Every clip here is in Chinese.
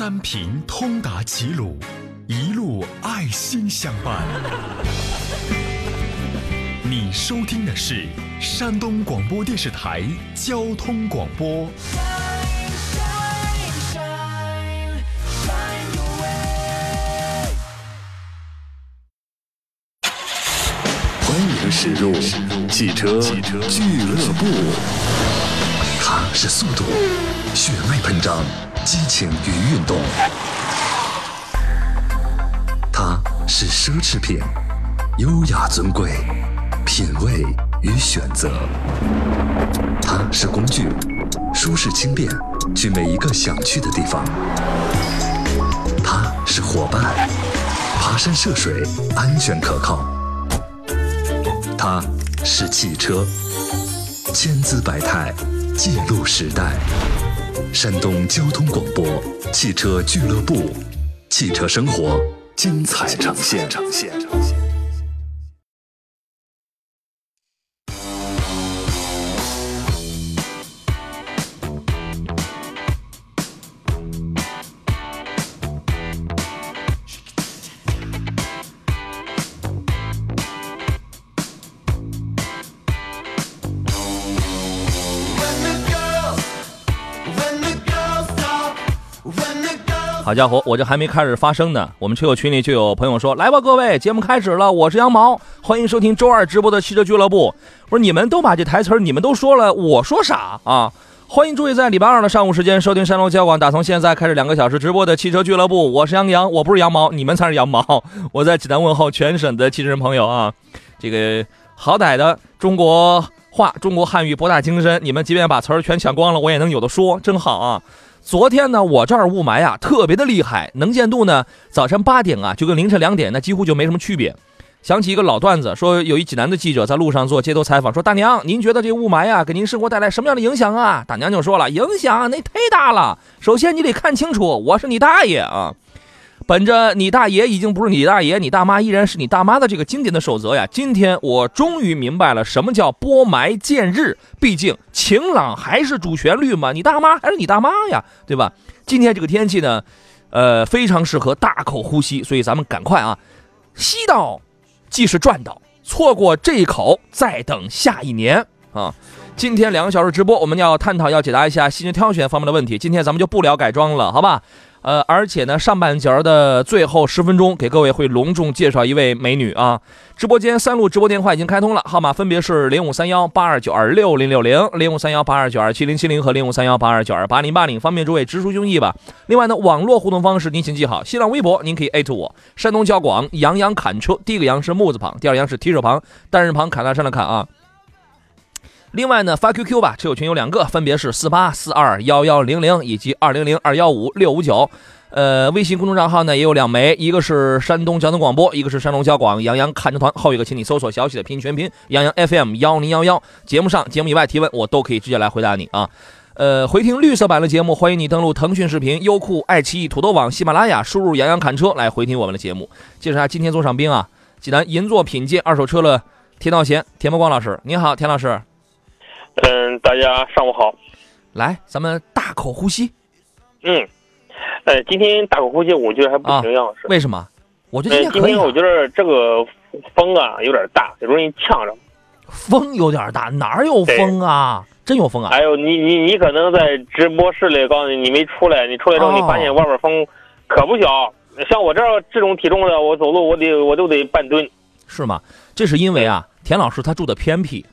三平通达齐鲁，一路爱心相伴。你收听的是山东广播电视台交通广播。欢迎驶入汽车俱乐部。它是速度，血脉喷张，激情与运动；它是奢侈品，优雅尊贵，品味与选择；它是工具，舒适轻便，去每一个想去的地方；它是伙伴，爬山涉水，安全可靠；它是汽车，千姿百态。记录时代，山东交通广播汽车俱乐部，汽车生活精彩呈现。好家伙，我这还没开始发声呢，我们车友群里就有朋友说：“来吧，各位，节目开始了，我是羊毛，欢迎收听周二直播的汽车俱乐部。”不是你们都把这台词儿你们都说了，我说啥啊？欢迎注意在礼拜二的上午时间收听山东交广打从现在开始两个小时直播的汽车俱乐部，我是杨洋，我不是羊毛，你们才是羊毛。我在济南问候全省的汽车人朋友啊，这个好歹的中国话、中国汉语博大精深，你们即便把词儿全抢光了，我也能有的说，真好啊。昨天呢，我这儿雾霾啊特别的厉害，能见度呢，早晨八点啊就跟凌晨两点那几乎就没什么区别。想起一个老段子，说有一济南的记者在路上做街头采访，说大娘，您觉得这雾霾啊给您生活带来什么样的影响啊？大娘就说了，影响那忒大了。首先你得看清楚，我是你大爷啊。本着你大爷已经不是你大爷，你大妈依然是你大妈的这个经典的守则呀，今天我终于明白了什么叫拨霾见日。毕竟晴朗还是主旋律嘛，你大妈还是你大妈呀，对吧？今天这个天气呢，呃，非常适合大口呼吸，所以咱们赶快啊，吸到即是赚到，错过这一口再等下一年啊。今天两个小时直播，我们要探讨要解答一下细节挑选方面的问题。今天咱们就不聊改装了，好吧？呃，而且呢，上半节的最后十分钟，给各位会隆重介绍一位美女啊！直播间三路直播电话已经开通了，号码分别是零五三幺八二九二六零六零、零五三幺八二九二七零七零和零五三幺八二九二八零八零，方便诸位直抒胸臆吧。另外呢，网络互动方式您请记好，新浪微博您可以艾特我，山东交广杨洋侃车，第一个杨是木字旁，第二个杨是提手旁，单人旁侃大山的砍啊。另外呢，发 QQ 吧，车友群有两个，分别是四八四二幺幺零零以及二零零二幺五六五九。呃，微信公众账号呢也有两枚，一个是山东交通广播，一个是山东交广杨洋看车团。后一个，请你搜索小喜的拼音全拼杨洋 FM 幺零幺幺。节目上、节目以外提问，我都可以直接来回答你啊。呃，回听绿色版的节目，欢迎你登录腾讯视频、优酷、爱奇艺、土豆网、喜马拉雅，输入“杨洋侃车”来回听我们的节目。介绍下今天座上宾啊，济南银座品鉴二手车的田道贤、田伯光老师，您好，田老师。嗯，大家上午好。来，咱们大口呼吸。嗯，呃，今天大口呼吸，我觉得还不行，杨老师。为什么？我觉得今天今天我觉得这个风啊有点大，容易呛着。风有点大，哪儿有风啊？真有风啊！哎呦你你你可能在直播室里，告诉你你没出来，你出来之后你发现外面风可不小。像我这这种体重的，我走路我得我都得半蹲。是吗？这是因为啊，田老师他住的偏僻。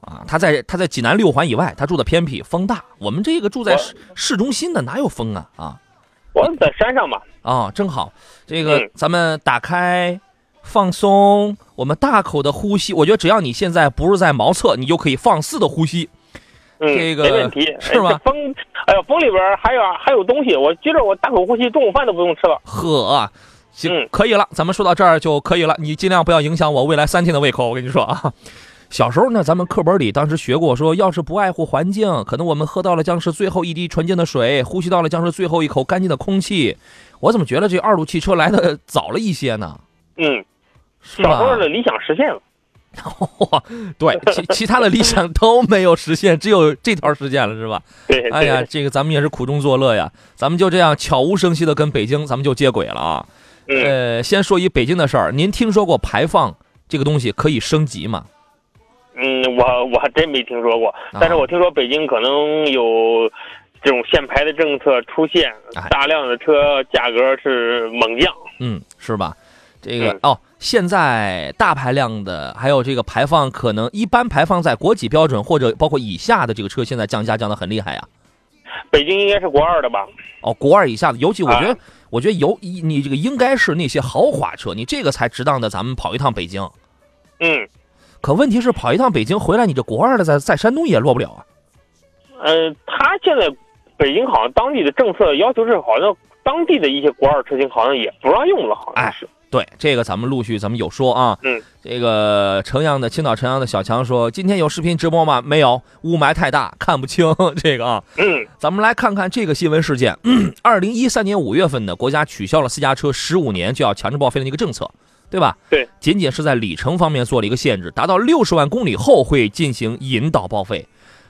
啊，他在他在济南六环以外，他住的偏僻，风大。我们这个住在市市中心的，哪有风啊？啊，我们在山上嘛。啊，正好，这个咱们打开，放松，我们大口的呼吸。我觉得只要你现在不是在茅厕，你就可以放肆的呼吸。嗯，这个没问题，是吧？风，哎呀，风里边还有还有东西。我觉着我大口呼吸，中午饭都不用吃了。呵，行，可以了，咱们说到这儿就可以了。你尽量不要影响我未来三天的胃口，我跟你说啊。小时候呢，咱们课本里当时学过，说要是不爱护环境，可能我们喝到了将是最后一滴纯净的水，呼吸到了将是最后一口干净的空气。我怎么觉得这二路汽车来的早了一些呢？嗯，小时候的理想实现了。哇，对，其其他的理想都没有实现，只有这条实现了，是吧？对，哎呀，这个咱们也是苦中作乐呀，咱们就这样悄无声息的跟北京，咱们就接轨了啊。嗯，呃，先说一北京的事儿，您听说过排放这个东西可以升级吗？嗯，我我还真没听说过，啊但是我听说北京可能有这种限牌的政策出现哎，大量的车价格是猛降。嗯，是吧？这个、嗯哦，现在大排量的还有这个排放，可能一般排放在国际标准或者包括以下的这个车，现在降价降的很厉害呀。北京应该是国二的吧？哦，国二以下的，尤其我觉得，啊我觉得有你这个应该是那些豪华车，你这个才值当的咱们跑一趟北京。嗯，可问题是跑一趟北京回来，你这国二的在在山东也落不了啊。呃，他现在北京好像当地的政策要求是，好像当地的一些国二车型好像也不让用了，好像是。对，这个咱们陆续咱们有说啊。嗯，这个城阳的青岛城阳的小强说，今天有视频直播吗？没有，雾霾太大，看不清这个啊。嗯咱们来看看这个新闻事件。二零一三年五月份呢，国家取消了私家车十五年就要强制报废的那个政策，对吧？对，仅仅是在里程方面做了一个限制，达到六十万公里后会进行引导报废。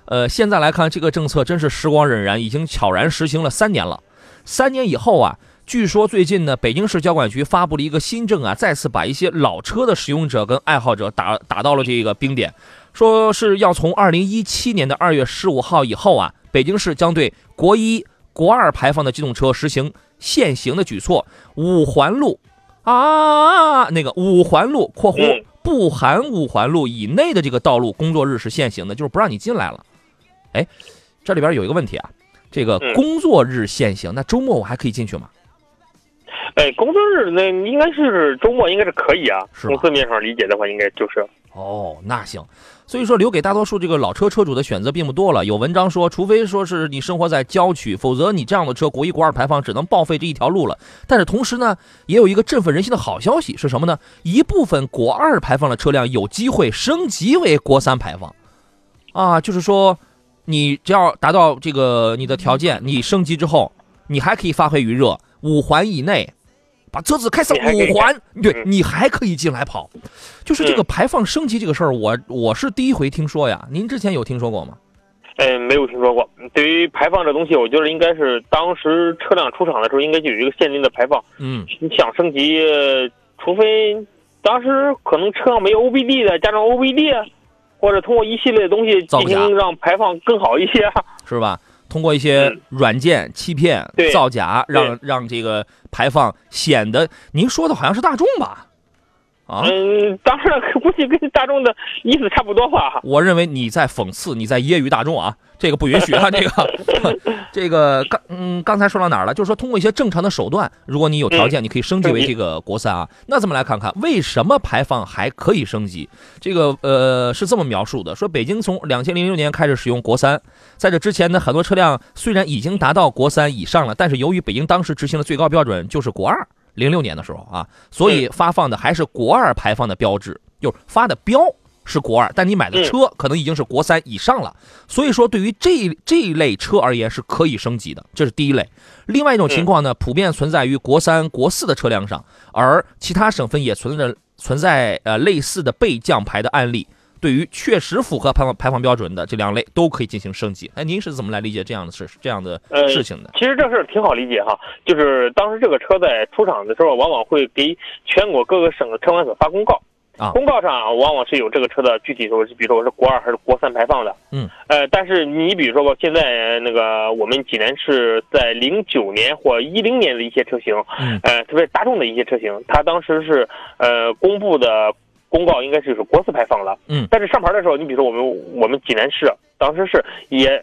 呃，现在来看这个政策真是时光荏苒，已经悄然实行了三年了。三年以后啊，据说最近呢，北京市交管局发布了一个新政啊，再次把一些老车的使用者跟爱好者打打到了这个冰点，说是要从二零一七年的二月十五号以后啊，北京市将对国一、国二排放的机动车实行限行的举措，五环路啊，那个五环路（括弧嗯不含五环路以内的这个道路）工作日是限行的，就是不让你进来了。哎，这里边有一个问题啊，这个嗯工作日限行，那周末我还可以进去吗？哎，工作日那应该是周末，应该是可以啊。从字面上理解的话，应该就是。哦，那行。所以说，留给大多数这个老车车主的选择并不多了。有文章说，除非说是你生活在郊区，否则你这样的车国一、国二排放只能报废这一条路了。但是同时呢，也有一个振奋人心的好消息是什么呢？一部分国二排放的车辆有机会升级为国三排放，啊，就是说，你只要达到这个你的条件，你升级之后，你还可以发挥余热，五环以内。把车子开上五环，对嗯你还可以进来跑，就是这个排放升级这个事儿，我我是第一回听说呀。您之前有听说过吗？哎，没有听说过。对于排放这东西，我觉得应该是当时车辆出厂的时候，应该就有一个限定的排放。嗯，你想升级，呃除非当时可能车上没有 OBD 的，加上 OBD，或者通过一系列的东西进行让排放更好一些。啊是吧？通过一些嗯。软件欺骗、对。造假，让让这个排放显得您说的好像是大众吧？啊，嗯，当然 估计跟大众的意思差不多吧。我认为你在讽刺，你在揶揄大众啊，这个不允许啊，这个，这个刚嗯刚才说到哪儿了？就是说通过一些正常的手段，如果你有条件，你可以升级为这个国三啊。那咱们来看看为什么排放还可以升级？这个呃是这么描述的：说北京从两千零六年开始使用国三，在这之前呢，很多车辆虽然已经达到国三以上了，但是由于北京当时执行的最高标准就是国二。零六年的时候啊，所以发放的还是国二排放的标志，就是发的标是国二，但你买的车可能已经是国三以上了。所以说，对于这这一类车而言是可以升级的，这是第一类。另外一种情况呢，普遍存在于国三、国四的车辆上，而其他省份也存在存在呃类似的被降牌的案例。对于确实符合排放排放标准的这两类都可以进行升级。哎，您是怎么来理解这样的事这样的呃事情的？其实这事儿挺好理解哈，就是当时这个车在出厂的时候，往往会给全国各个省的车管所发公告。啊公告上往往是有这个车的具体说，比如说我是国二还是国三排放的。嗯。呃，但是你比如说吧，现在呃那个我们济南市在零九年或一零年的一些车型，嗯呃，特别是大众的一些车型，它当时是呃公布的公告应该是是国四排放了。嗯但是上牌的时候，你比如说我们我们济南市当时是也。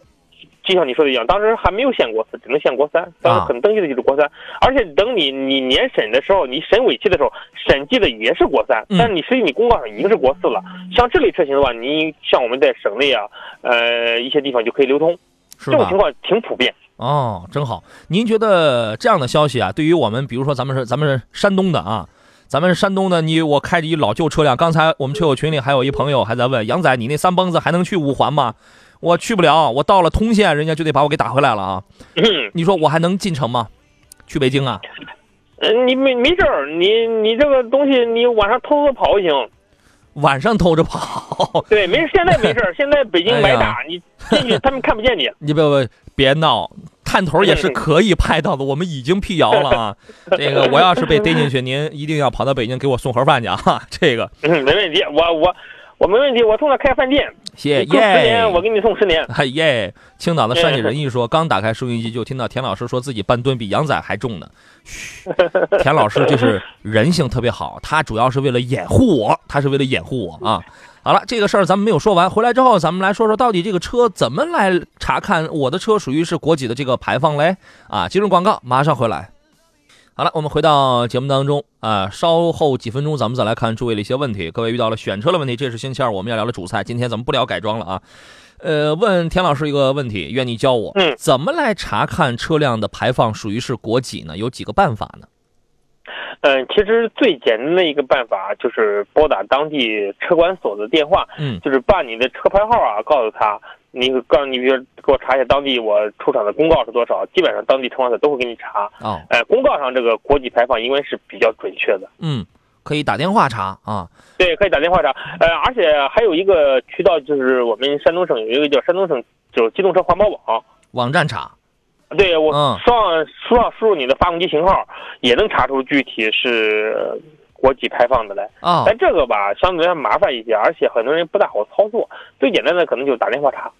就像你说的一样，当时还没有限国四，只能限国三。当时可能登记的就是国三，而且等你你年审的时候，你审尾期的时候审计的也是国三，嗯但是你实际你公告上已经是国四了。像这类车型的话，你像我们在省内啊，呃一些地方就可以流通，是这种情？况挺普遍。哦，真好。您觉得这样的消息啊，对于我们，比如说咱们是咱们是山东的啊，咱们山东的，你我开着一老旧车辆，刚才我们车友群里还有一朋友还在问杨仔，你那三蹦子还能去五环吗？我去不了，我到了通县，人家就得把我给打回来了啊。嗯，你说我还能进城吗？去北京啊？呃你没没事儿，你你这个东西你晚上偷着跑就行。晚上偷着跑。对，没事，现在没事儿，现在北京哎呀买打，你进去他们看不见你。你别别别闹，探头也是可以拍到的，我们已经辟谣了啊。这个我要是被逮进去，您一定要跑到北京给我送盒饭去啊。这个嗯，没问题，我我我没问题，我从那开饭店，谢你住十年，我。给你送十年。哎耶！青岛的善解人意说，刚打开收音机就听到田老师说自己半吨比羊仔还重呢。嘘，田老师就是人性特别好，他主要是为了掩护我，他是为了掩护我啊。好了，这个事儿咱们没有说完，回来之后咱们来说说到底这个车怎么来查看我的车属于是国几的这个排放嘞？啊，进入广告，马上回来。好了，我们回到节目当中啊，稍后几分钟咱们再来看诸位的一些问题。各位遇到了选车的问题，这是星期二我们要聊的主菜。今天咱们不聊改装了啊，呃，问田老师一个问题，愿你教我，嗯怎么来查看车辆的排放属于是国几呢？有几个办法呢？嗯，其实最简单的一个办法就是拨打当地车管所的电话，嗯就是把你的车牌号啊告诉他，你告诉你，比如给我查一下当地我出厂的公告是多少，基本上当地车管所都会给你查。哦，呃，公告上这个国际排放应该是比较准确的。嗯，可以打电话查啊。对，可以打电话查。呃，而且还有一个渠道，就是我们山东省有一个叫山东省就是机动车环保网。网站查，对我嗯上书上输入你的发动机型号，也能查出具体是国几排放的来。哦但这个吧，相对来说麻烦一些，而且很多人不大好操作。最简单的可能就是打电话查。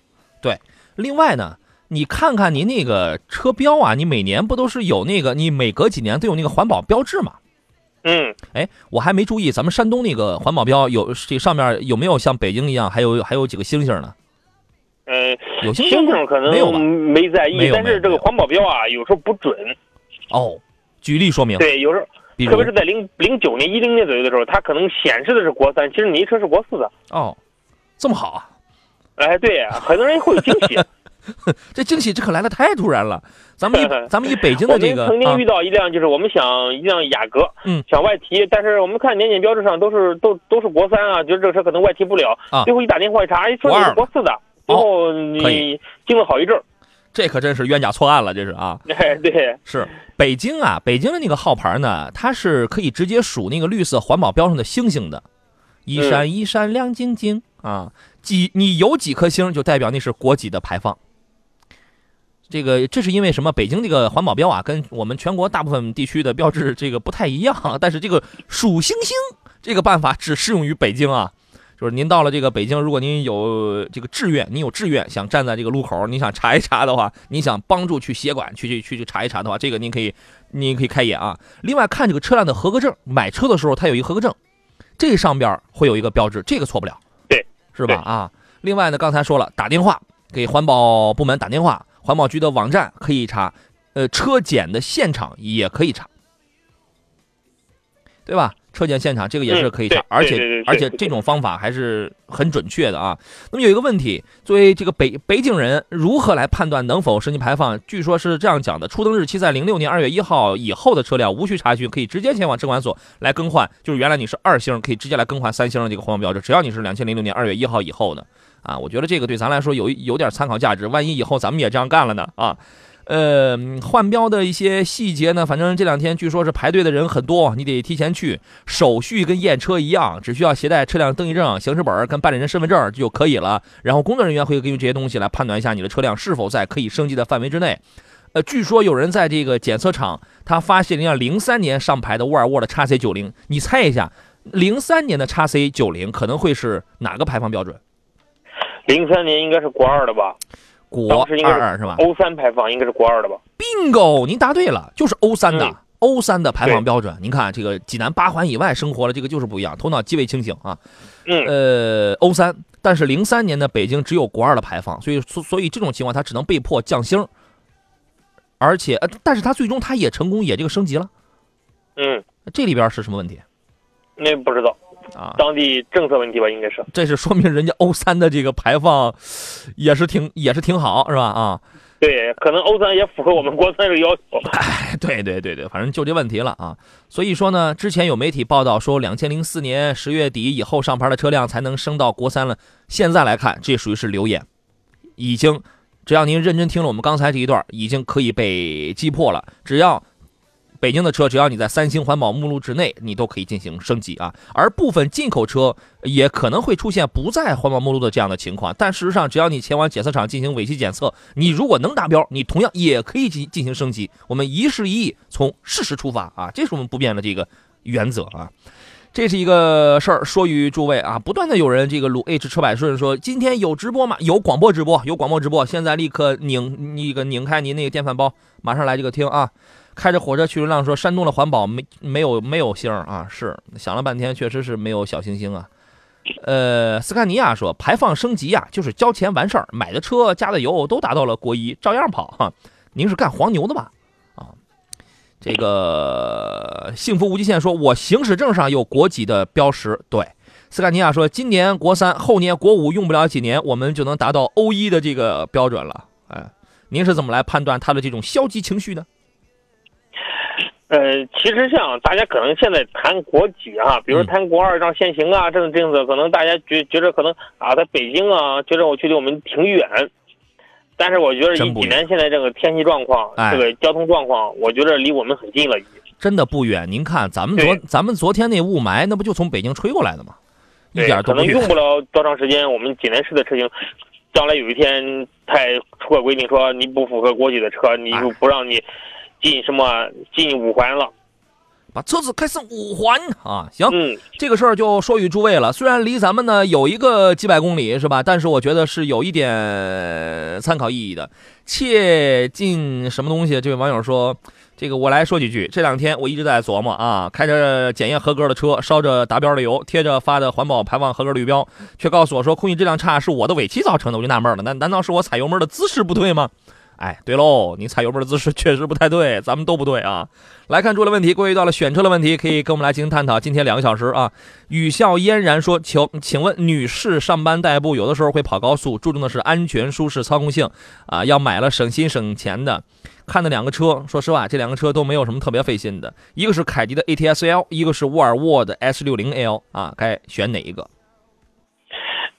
对另外呢，你看看您那个车标啊，你每年不都是有那个，你每隔几年都有那个环保标志嘛？嗯，哎，我还没注意，咱们山东那个环保标有这上面有没有像北京一样，还有还有几个星星呢？呃，有星星可没有没在意，但是这个环保标啊，有时候不准。哦，举例说明，对，有时候特别是在零零九年、一零年左右的时候，它可能显示的是国三，其实你一车是国四的。哦，这么好啊，哎，对，很多人会有惊喜。这惊喜这可来的太突然了。咱们以 咱们以北京我的这个曾经遇，到一辆，就是我们想一辆雅阁，嗯想外提，但是我们看年检标志上都是都都是国三啊，觉得这个车可能外提不了。啊最后一打电话一查，哎，说你是国四的，最后可你经了好一阵儿。这可真是冤假错案了，这是啊。哎，对，是北京啊，北京的那个号牌呢，它是可以直接数那个绿色环保标上的星星的，一闪一闪亮晶晶啊，几你有几颗星就代表那是国几的排放。这个这是因为什么？北京这个环保标啊，跟我们全国大部分地区的标志这个不太一样，但是这个数星星这个办法只适用于北京啊。就是您到了这个北京，如果您有这个志愿，您有志愿想站在这个路口，你想查一查的话，你想帮助去协管去去去去查一查的话，这个您可以您可以开眼啊。另外看这个车辆的合格证，买车的时候它有一个合格证，这上边会有一个标志，这个错不了，对，对是吧？啊，另外呢，刚才说了，打电话给环保部门打电话，环保局的网站可以查，呃，车检的现场也可以查，对吧？车检现场这个也是可以查，嗯而且而且这种方法还是很准确的啊。那么有一个问题，作为这个北北京人，如何来判断能否申请排放？据说是这样讲的：出登日期在零六年二月一号以后的车辆，无需查询，可以直接前往车管所来更换。就是原来你是二星，可以直接来更换三星的这个环保标志，只要你是两千零六年二月一号以后的啊。我觉得这个对咱来说有有点参考价值，万一以后咱们也这样干了呢啊。呃，换标的一些细节呢，反正这两天据说是排队的人很多，你得提前去，手续跟验车一样，只需要携带车辆登记证、行驶本跟办理人身份证就可以了。然后工作人员会根据这些东西来判断一下你的车辆是否在可以升级的范围之内。呃，据说有人在这个检测场，他发现一辆零三年上牌的沃尔沃的 x C 九零，你猜一下，零三年的 x C 九零可能会是哪个排放标准？零三年应该是国二的吧？国二二是吧？欧三排放应该是国二的吧？bingo，您答对了，就是欧三的。嗯欧三的排放标准，您看这个济南八环以外生活了，这个就是不一样，头脑极为清醒啊。嗯，呃，欧三，但是零三年的北京只有国二的排放，所以所所以这种情况它只能被迫降星，而且呃，但是它最终它也成功也这个升级了，嗯，这里边是什么问题那不知道，啊？当地政策问题吧，应该是。这是说明人家欧三的这个排放 也是挺也是挺好，是吧？啊，对，可能欧三也符合我们国三的要求。哎，对对对对，反正就这问题了啊。所以说呢，之前有媒体报道说，两千零四年十月底以后上牌的车辆才能升到国三了。现在来看，这属于是流言，已经只要您认真听了我们刚才这一段，已经可以被击破了。只要北京的车只要你在三星环保目录之内，你都可以进行升级啊。而部分进口车也可能会出现不在环保目录的这样的情况，但事实上，只要你前往检测厂进行尾气检测，你如果能达标，你同样也可以进进行升级。我们一事一议，从事实出发啊，这是我们不变的这个原则啊。这是一个事儿，说与诸位啊，不断的有人这个鲁 H 车百顺说今天有直播吗？有广播直播，有广播直播，现在立刻拧那个拧开您那个电饭煲，马上来这个听啊。开着火车去流浪说山东的环保没没有没有星啊，是想了半天，确实是没有小星星啊。呃，斯堪尼亚说排放升级呀，就是交钱完事儿，买的车加的油都达到了国一，照样跑哈。您是干黄牛的吧？啊这个幸福无极限说，我行驶证上有国籍的标识。对，斯堪尼亚说，今年国三，后年国五，用不了几年，我们就能达到欧一的这个标准了。哎，您是怎么来判断他的这种消极情绪呢？呃，其实像大家可能现在谈国企啊，比如谈国二让限行啊这种政策，可能大家觉觉得可能啊，在北京啊，觉得我距离我们挺远。但是我觉得以济南现在这个天气状况，这个交通状况，我觉得离我们很近了。真的不远。您看，咱们昨咱们昨天那雾霾，那不就从北京吹过来的吗？一点都不。可能用不了多长时间，我们济南市的车型，将来有一天他出个规定说你不符合国籍的车，你就不让你进什么进五环了。把车子开上五环啊！行，这个事儿就说与诸位了。虽然离咱们呢有一个几百公里是吧？但是我觉得是有一点参考意义的。切进什么东西？这位网友说：“这个我来说几句。这两天我一直在琢磨啊，开着检验合格的车，烧着达标的油，贴着发的环保排放合格绿标，却告诉我说空气质量差是我的尾气造成的。我就纳闷了，难难道是我踩油门的姿势不对吗？”哎，对喽，你踩油门的姿势确实不太对，咱们都不对啊。来看出了问题，关于到了选车的问题，可以跟我们来进行探讨。今天两个小时啊，语笑嫣然说：“请请问女士上班代步，有的时候会跑高速，注重的是安全、舒适、操控性啊，要买了省心省钱的。看的两个车，说实话，这两个车都没有什么特别费心的，一个是凯迪的 ATS L，一个是沃尔沃的 S 六零 L 啊，该选哪一个？”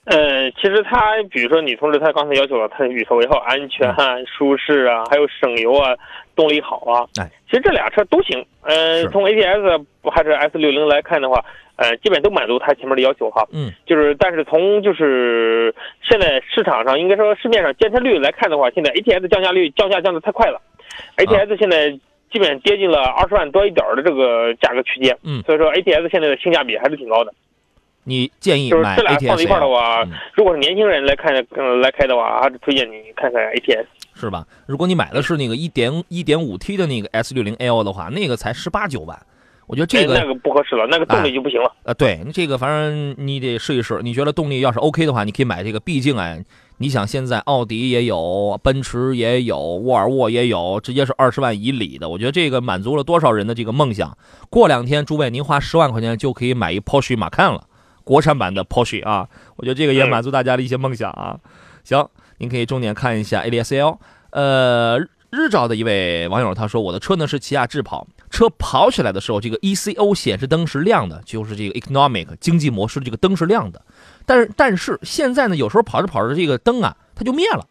呃，其实它，比如说女同志她刚才要求了，它预测为好安全啊、舒适啊，还有省油啊、动力好啊。哎，其实这俩车都行。呃，从 ATS 还是 S 六零来看的话，呃，基本都满足它前面的要求哈。嗯。就是，但是从就是现在市场上应该说市面上监测率来看的话，现在 ATS 降价率降价降的太快了，ATS 现在基本接近了二十万多一点的这个价格区间。嗯。所以说 ATS 现在的性价比还是挺高的。你建议买这俩放一块的话，如果是年轻人来看来开的话，还是推荐你看看 ATS，是吧？如果你买的是那个一点一点五 T 的那个 S 六零 L 的话，那个才十八九万，我觉得这个那个不合适了，那个动力就不行了。呃，对，这个反正你得试一试。你觉得动力要是 OK 的话，你可以买这个。毕竟哎，你想现在奥迪也有，奔驰也有，沃尔沃也有，直接是二十万以里的。我觉得这个满足了多少人的这个梦想。过两天，诸位您花十万块钱就可以买一 Porsche Macan 了。国产版的 Porsche 啊，我觉得这个也满足大家的一些梦想啊。行，您可以重点看一下 ADS-L。呃，日照的一位网友他说，我的车呢是起亚智跑，车跑起来的时候，这个 ECO 显示灯是亮的，就是这个 Economic 经济模式这个灯是亮的。但是但是现在呢，有时候跑着跑着这个灯啊，它就灭了。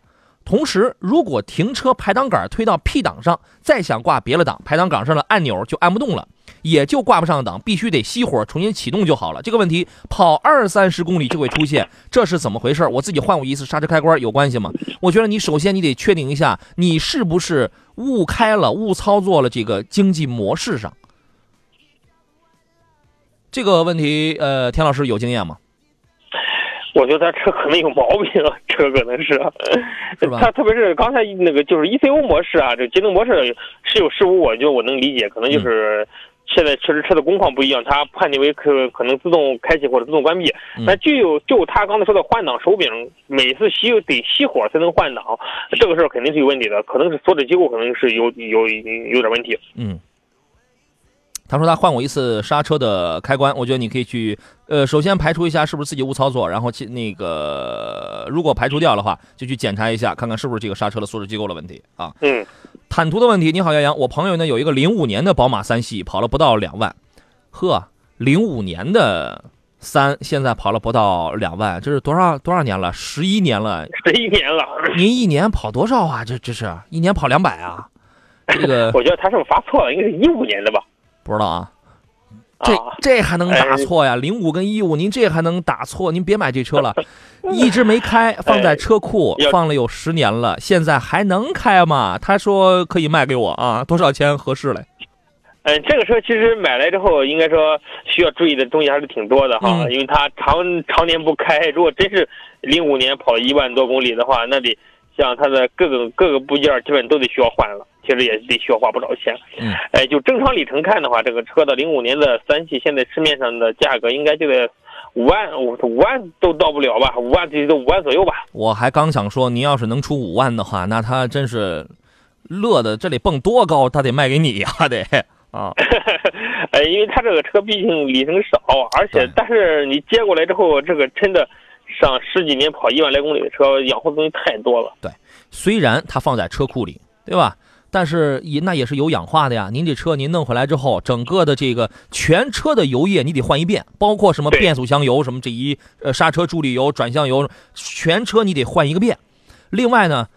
同时，如果停车排挡杆推到 P 档上，再想挂别的档，排挡杆上的按钮就按不动了。也就挂不上档，必须得熄火重新启动就好了。这个问题跑二三十公里就会出现，这是怎么回事？我自己换过一次刹车开关，有关系吗？我觉得你首先你得确定一下，你是不是误开了、误操作了这个经济模式上。这个问题，呃，田老师有经验吗？我觉得他车可能有毛病，车可能是，是吧？他特别是刚才那个就是 ECO 模式啊，这节能模式是有失误，我觉得我能理解，可能就是。现在确实车的工况不一样，它判定为可可能自动开启或者自动关闭。那就就他刚才说的换挡手柄，每次熄得熄火才能换挡，这个事儿肯定是有问题的，可能是锁止机构可能是有有有点问题。嗯。他说他换过一次刹车的开关，我觉得你可以去，呃，首先排除一下是不是自己误操作，然后去那个如果排除掉的话，就去检查一下，看看是不是这个刹车的素质机构的问题啊。嗯。坦途的问题，你好，杨洋，我朋友呢有一个零五年的宝马三系，跑了不到两万，呵，零五年的三现在跑了不到两万，这是多少多少年了？十一年了。十一年了。您一年跑多少啊？这这是一年跑两百啊？这个 我觉得他是不是发错了？应该是一五年的吧？不知道啊。这啊，这还能打错呀？零五跟一五，您这还能打错？您别买这车了，一直没开，放在车库放了有十年了，现在还能开吗？他说可以卖给我啊，多少钱合适嘞？嗯，这个车其实买来之后，应该说需要注意的东西还是挺多的哈，嗯因为它常常年不开，如果真是零五年跑一万多公里的话，那得像它的各个各个部件基本都得需要换了，其实也得需要花不少钱。嗯，哎，就正常里程看的话，这个车的零五年的三系现在市面上的价格应该就在五万五五万都到不了吧，五万最多五万左右吧。我还刚想说，您要是能出五万的话，那他真是乐的这里蹦多高，他得卖给你呀，得啊。哎，因为他这个车毕竟里程少，而且但是你接过来之后，这个真的上十几年跑一万来公里的车，养护的东西太多了。对虽然它放在车库里，对吧？但是也那也是有氧化的呀。您这车您弄回来之后，整个的这个全车的油液你得换一遍，包括什么变速箱油、什么这一呃刹车助力油、转向油，全车你得换一个遍。另外呢，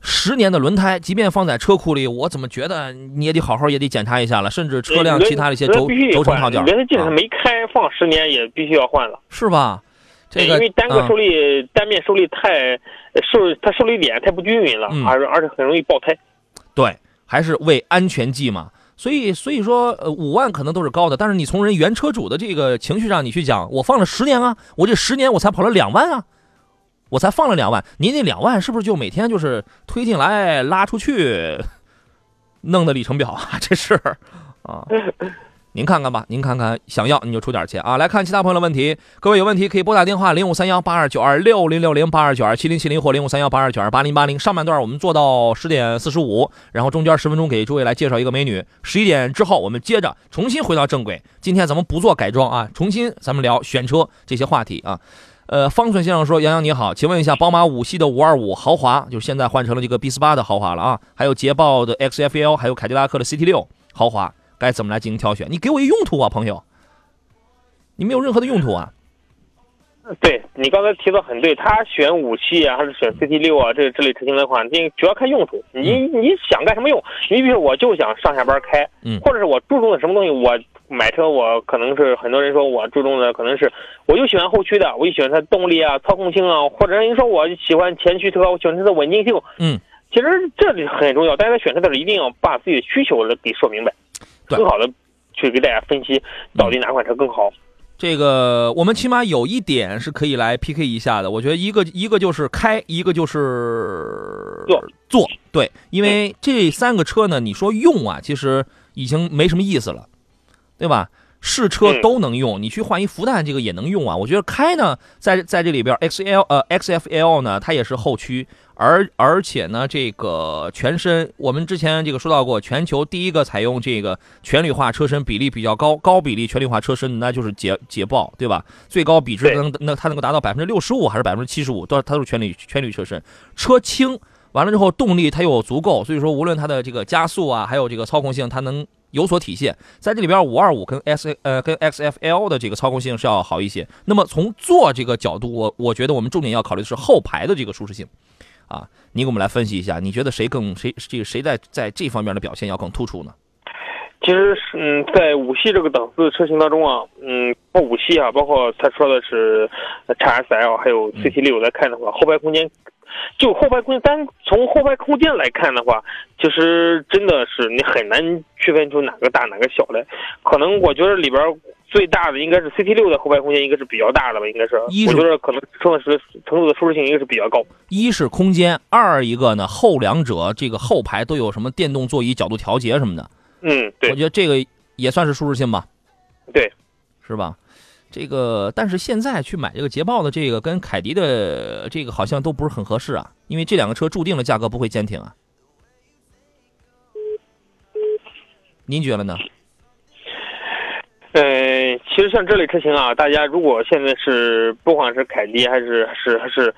十年的轮胎，即便放在车库里，我怎么觉得你也得好好也得检查一下了，甚至车辆其他的一些轴轴承套件换，轮胎即使啊是没开放十年，也必须要换了。是吧？这个因为单个嗯受力、单面受力太受它受力点太不均匀了，嗯而而且很容易爆胎。对，还是为安全计嘛。所以，所以说，呃，五万可能都是高的，但是你从人原车主的这个情绪上，你去讲，我放了十年啊，我这十年我才跑了两万啊，我才放了两万，您那两万是不是就每天就是推进来拉出去，弄的里程表啊？这是啊，您看看吧，您看看，想要你就出点钱啊。来看其他朋友的问题，各位有问题可以拨打电话零五三幺八二九二六零六零八二九二七零七零或零五三幺八二九二八零八零。上半段我们做到十点四十五，然后中间十分钟给诸位来介绍一个美女。十一点之后我们接着重新回到正轨。今天咱们不做改装啊，重新咱们聊选车这些话题啊。呃，方寸先生说：“杨洋你好，请问一下，宝马五系的五二五豪华，就是现在换成了这个 B 四八的豪华了啊，还有捷豹的 XFL，还有凯迪拉克的 CT 六豪华，该怎么来进行挑选？你给我一用途啊，朋友，你没有任何的用途啊。对你刚才提到很对，他选五系啊，还是选 CT 六啊，这这类车型的话，你主要看用途。你你想干什么用？你比如说，我就想上下班开，嗯或者是我注重的什么东西，我买车我可能是很多人说我注重的可能是，我就喜欢后驱的，我就喜欢它动力啊、操控性啊，或者人说我喜欢前驱车，我喜欢它的稳定性。嗯，其实这里很重要，大家在选车的时候一定要把自己的需求给说明白，对很好的去给大家分析到底哪款车更好。这个我们起码有一点是可以来 PK 一下的，我觉得一个一个就是开，一个就是坐坐，对，因为这三个车呢，你说用啊，其实已经没什么意思了，对吧？试车嗯都能用，你去换一福袋这个也能用啊。我觉得开呢，在在这里边，XL 呃 XFL 呢，它也是后驱，而而且呢，这个全身，我们之前这个说到过，全球第一个采用这个全铝化车身比例比较高、高比例全铝化车身，那就是捷捷豹，对吧？最高比值对能那它能够达到百分之六十五还是百分之七十五，都它都是全铝全铝车身，车轻。完了之后，动力它又足够，所以说无论它的这个加速啊，还有这个操控性，它能有所体现。在这里边，五二五跟 S 呃跟 XFL 的这个操控性是要好一些。那么从坐这个角度，我我觉得我们重点要考虑的是后排的这个舒适性，啊，你给我们来分析一下，你觉得谁更谁这个谁在在这方面的表现要更突出呢？其实是嗯，在五系这个档次车型当中啊，嗯，包括五系啊，包括他说的是 x SL 还有 CT 六来看的话，后排空间，就后排空间单从后排空间来看的话，其实真的是你很难区分出哪个大哪个小来。可能我觉得里边最大的应该是 CT 六的后排空间应该是比较大的吧，应该是。一是我觉得可能乘的是程度的舒适性应该是比较高。一是空间，二一个呢后两者这个后排都有什么电动座椅角度调节什么的，嗯，对我觉得这个也算是舒适性吧。对，是吧？这个，但是现在去买这个捷豹的这个跟凯迪的这个好像都不是很合适啊，因为这两个车注定了价格不会坚挺啊。您觉得呢？嗯，其实像这类车型啊，大家如果现在是不管是凯迪还是还是还是嗯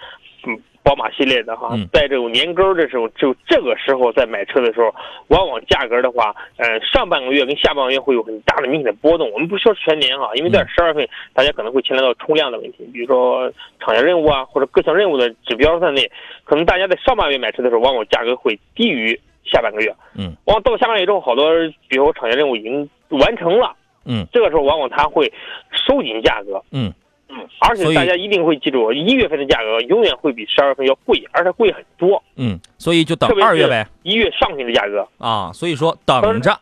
宝马系列的哈，嗯在这种年根儿的时候，就这个时候在买车的时候，往往价格的话，呃，上半个月跟下半个月会有很大的明显的波动。我们不说全年哈，因为在嗯十二月份大家可能会牵连到冲量的问题，比如说厂家任务啊，或者各项任务的指标在内，可能大家在上半月买车的时候，往往价格会低于下半个月。嗯，往到下半个月之后，好多比如说厂家任务已经完成了，嗯，这个时候往往它会收紧价格。嗯嗯，而且大家一定会记住，一月份的价格永远会比十二月份要贵，而且贵很多。嗯，所以就等二月呗。一月上旬的价格。啊，所以说等着。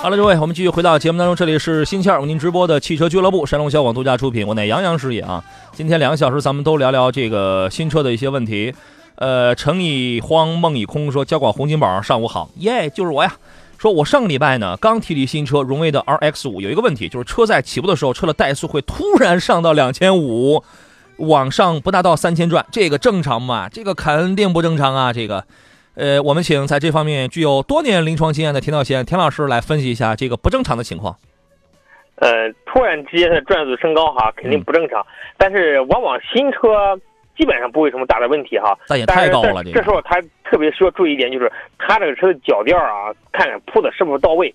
好了，各位，我们继续回到节目当中，这里是星期二为您直播的汽车俱乐部，山东小广独家出品，我乃杨洋师爷啊。今天两个小时，咱们都聊聊这个新车的一些问题。呃，诚已荒，梦已空，说交广洪金宝上午好，耶，就是我呀。说我上个礼拜呢刚提离新车荣威的 RX 五，有一个问题就是车在起步的时候，车的怠速会突然上到两千五，往上不大到三千转，这个正常吗？这个肯定不正常啊！这个，呃，我们请在这方面具有多年临床经验的田道贤田老师来分析一下这个不正常的情况。呃，突然之间的转速升高哈，肯定不正常，但是往往新车。基本上不会什么大的问题哈，但也太高了。这时候他特别需要注意一点，就是他这个车的脚垫啊，看看铺的是不是到位。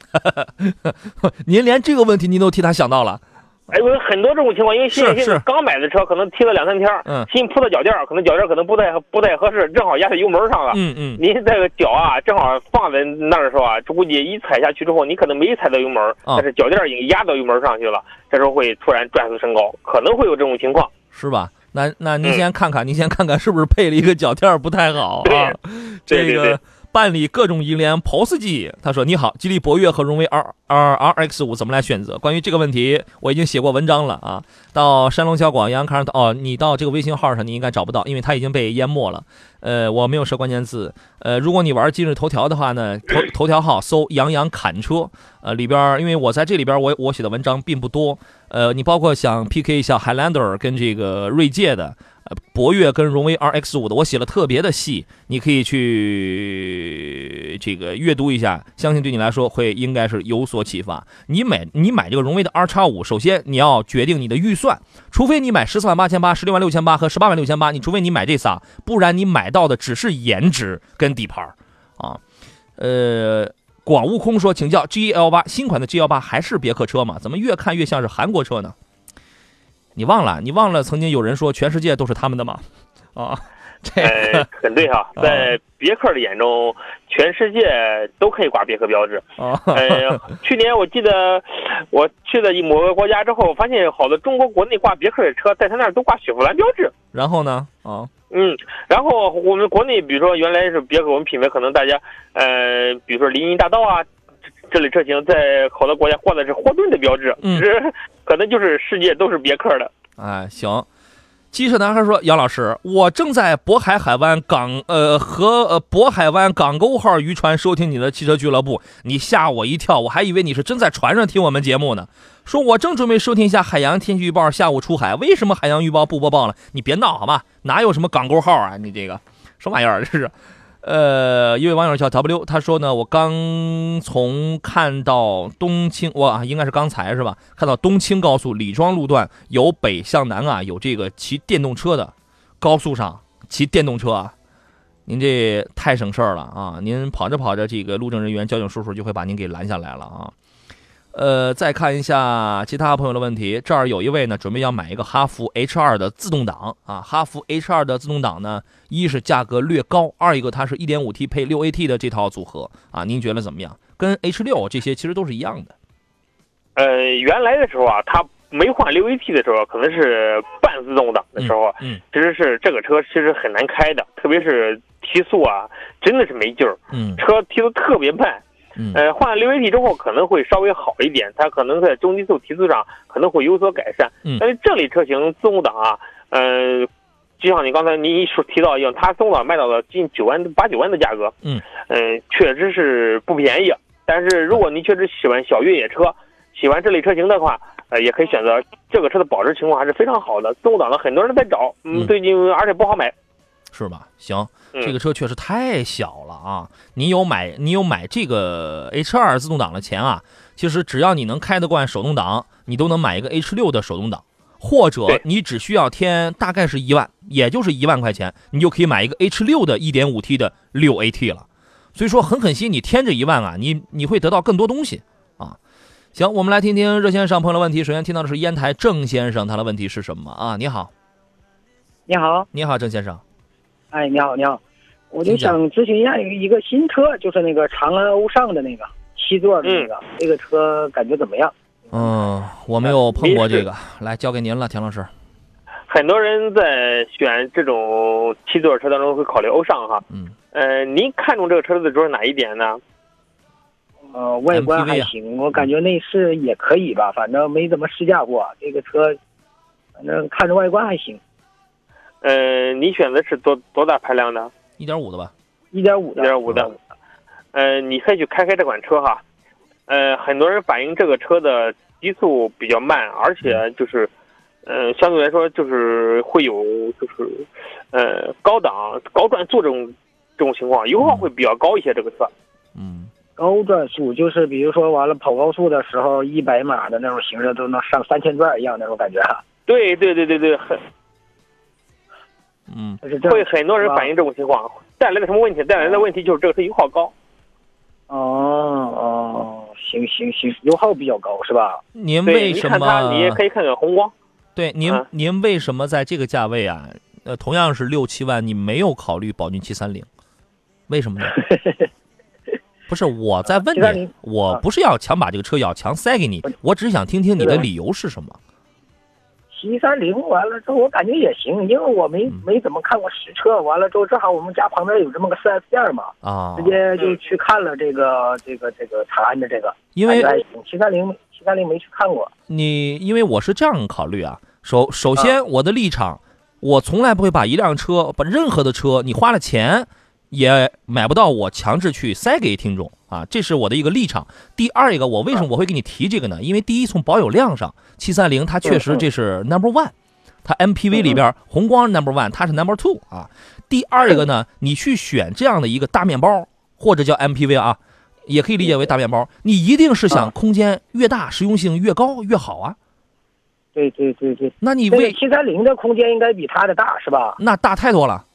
您连这个问题您都替他想到了？哎，有很多这种情况，因为新新刚买的车，可能踢了两三天，嗯，新铺的脚垫，可能脚垫可能不太不太合适，正好压在油门上了。嗯嗯。您这个脚啊，正好放在那儿的时候啊，估计一踩下去之后，你可能没踩到油门，但是脚垫已经压到油门上去了，这时候会突然转速升高，可能会有这种情况，是吧？那那您先看看，您先看看是不是配了一个脚垫不太好啊？这个办理各种银联 POS 机，他说：“你好，吉利博越和荣威 R R R X 五怎么来选择？关于这个问题，我已经写过文章了啊。到山东交广杨康哦，你到这个微信号上你应该找不到，因为它已经被淹没了。呃，我没有设关键字。呃，如果你玩今日头条的话呢，头 头条号搜杨洋砍车，呃，里边因为我在这里边我我写的文章并不多。呃，你包括想 PK 一下 Highlander 跟这个锐界的。”博越跟荣威 RX 五的，我写了特别的细，你可以去这个阅读一下，相信对你来说会应该是有所启发。你买你买这个荣威的 R 叉五，首先你要决定你的预算，除非你买十四万八千八、十六万六千八和十八万六千八，你除非你买这仨，不然你买到的只是颜值跟底盘啊。呃，广悟空说，请教 G L 八新款的 G L 八还是别克车吗？怎么越看越像是韩国车呢？你忘了？你忘了曾经有人说全世界都是他们的吗？啊，这很对哈，在别克的眼中，全世界都可以挂别克标志。呃，去年我记得我去了某个国家之后，发现好多中国国内挂别克的车，在他那儿都挂雪佛兰标志。然后呢？啊，嗯，然后我们国内，比如说原来是别克，我们品牌可能大家，呃，比如说林荫大道啊。这类车型在好多国家挂的是霍顿的标志，嗯，可能就是世界都是别克的。哎，行。机车男孩说：“杨老师，我正在渤海海湾港呃和呃渤海湾港沟号渔船收听你的汽车俱乐部，你吓我一跳，我还以为你是真在船上听我们节目呢。说我正准备收听一下海洋天气预报，下午出海，为什么海洋预报不播报了？你别闹好吗？哪有什么港沟号啊？你这个什么玩意儿？这是。”呃，一位网友叫 W，他说呢，我刚从看到东青，哇，应该是刚才是吧？看到东青高速李庄路段由北向南啊，有这个骑电动车的，高速上骑电动车啊，您这太省事儿了啊！您跑着跑着，这个路政人员、交警叔叔就会把您给拦下来了啊。呃，再看一下其他朋友的问题。这儿有一位呢，准备要买一个哈弗 H 二的自动挡啊。哈弗 H 二的自动挡呢，一是价格略高，二一个它是一点五 T 配六 AT 的这套组合啊。您觉得怎么样？跟 H 六这些其实都是一样的。呃，原来的时候啊，它没换六 AT 的时候，可能是半自动挡的时候，嗯，其实是这个车其实很难开的，特别是提速啊，真的是没劲儿，嗯，车提速特别慢。呃，换了六 AT 之后可能会稍微好一点，它可能在中低速提速上可能会有所改善。嗯，但是这类车型自动挡啊，嗯，就像你刚才您说提到一样，它自动挡卖到了近九万八九万的价格。嗯嗯，确实是不便宜。但是如果您确实喜欢小越野车，喜欢这类车型的话，呃，也可以选择这个车的保值情况还是非常好的。自动挡的很多人在找，嗯，最近而且不好买，是吧？行。这个车确实太小了啊！你有买你有买这个 H 二自动挡的钱啊？其实只要你能开得惯手动挡，你都能买一个 H 六的手动挡，或者你只需要添大概是一万，也就是一万块钱，你就可以买一个 H 六的 1.5T 的六 AT 了。所以说很狠心，你添这一万啊，你你会得到更多东西啊。行，我们来听听热线上朋友的问题。首先听到的是烟台郑先生，他的问题是什么啊？你好。你好，你好，郑先生。哎，你好，你好，我就想咨询一下一个新车，就是那个长安欧尚的那个七座的那个，这个车感觉怎么样？嗯，我没有碰过这个，来交给您了，田老师。很多人在选这种七座车当中会考虑欧尚哈。嗯，呃，您看中这个车子的主要是哪一点呢？呃，外观还行，我感觉内饰也可以吧，反正没怎么试驾过。这个车，反正看着外观还行，呃，你选的是多多大排量的？一点五的吧？一点五的，一点五的呃，你可以去开开这款车哈。呃，很多人反映这个车的极速比较慢，而且就是，呃，相对来说就是会有就是，呃，高档高转速这种这种情况，油耗会比较高一些。这个车，嗯，高转速就是比如说完了跑高速的时候，一百码的那种行驶都能上三千转一样那种感觉，对对对对对，很嗯，会很多人反映这种情况，带来的什么问题？带来的问题就是这个车油耗高。哦哦，行行行，油耗比较高是吧？您为什你看？你也可以看看红光。对，您啊您为什么在这个价位啊？呃，同样是六七万，你没有考虑宝骏七三零，为什么呢？不是我在问你，我不是要强把这个车要强塞给你，我只是想听听你的理由是什么。七三零完了之后，我感觉也行，因为我没嗯没怎么看过实车。完了之后，正好我们家旁边有这么个 4S 店嘛，啊直，接就去看了这个这个这个长安的这个，因为。七三零七三零没去看过，你因为我是这样考虑啊，首首先我的立场，我从来不会把一辆车，把任何的车，你花了钱也买不到，我强制去塞给听众啊，这是我的一个立场。第二一个，我为什么我会给你提这个呢？因为第一，从保有量上，七三零它确实这是 number one，它 MPV 里边红光 number one，它是 number two 啊。第二一个呢，你去选这样的一个大面包或者叫 MPV 啊，也可以理解为大面包，你一定是想啊空间越大，实用性越高越好啊。对对对对。那你为这个七三零的空间应该比它的大是吧？那大太多了，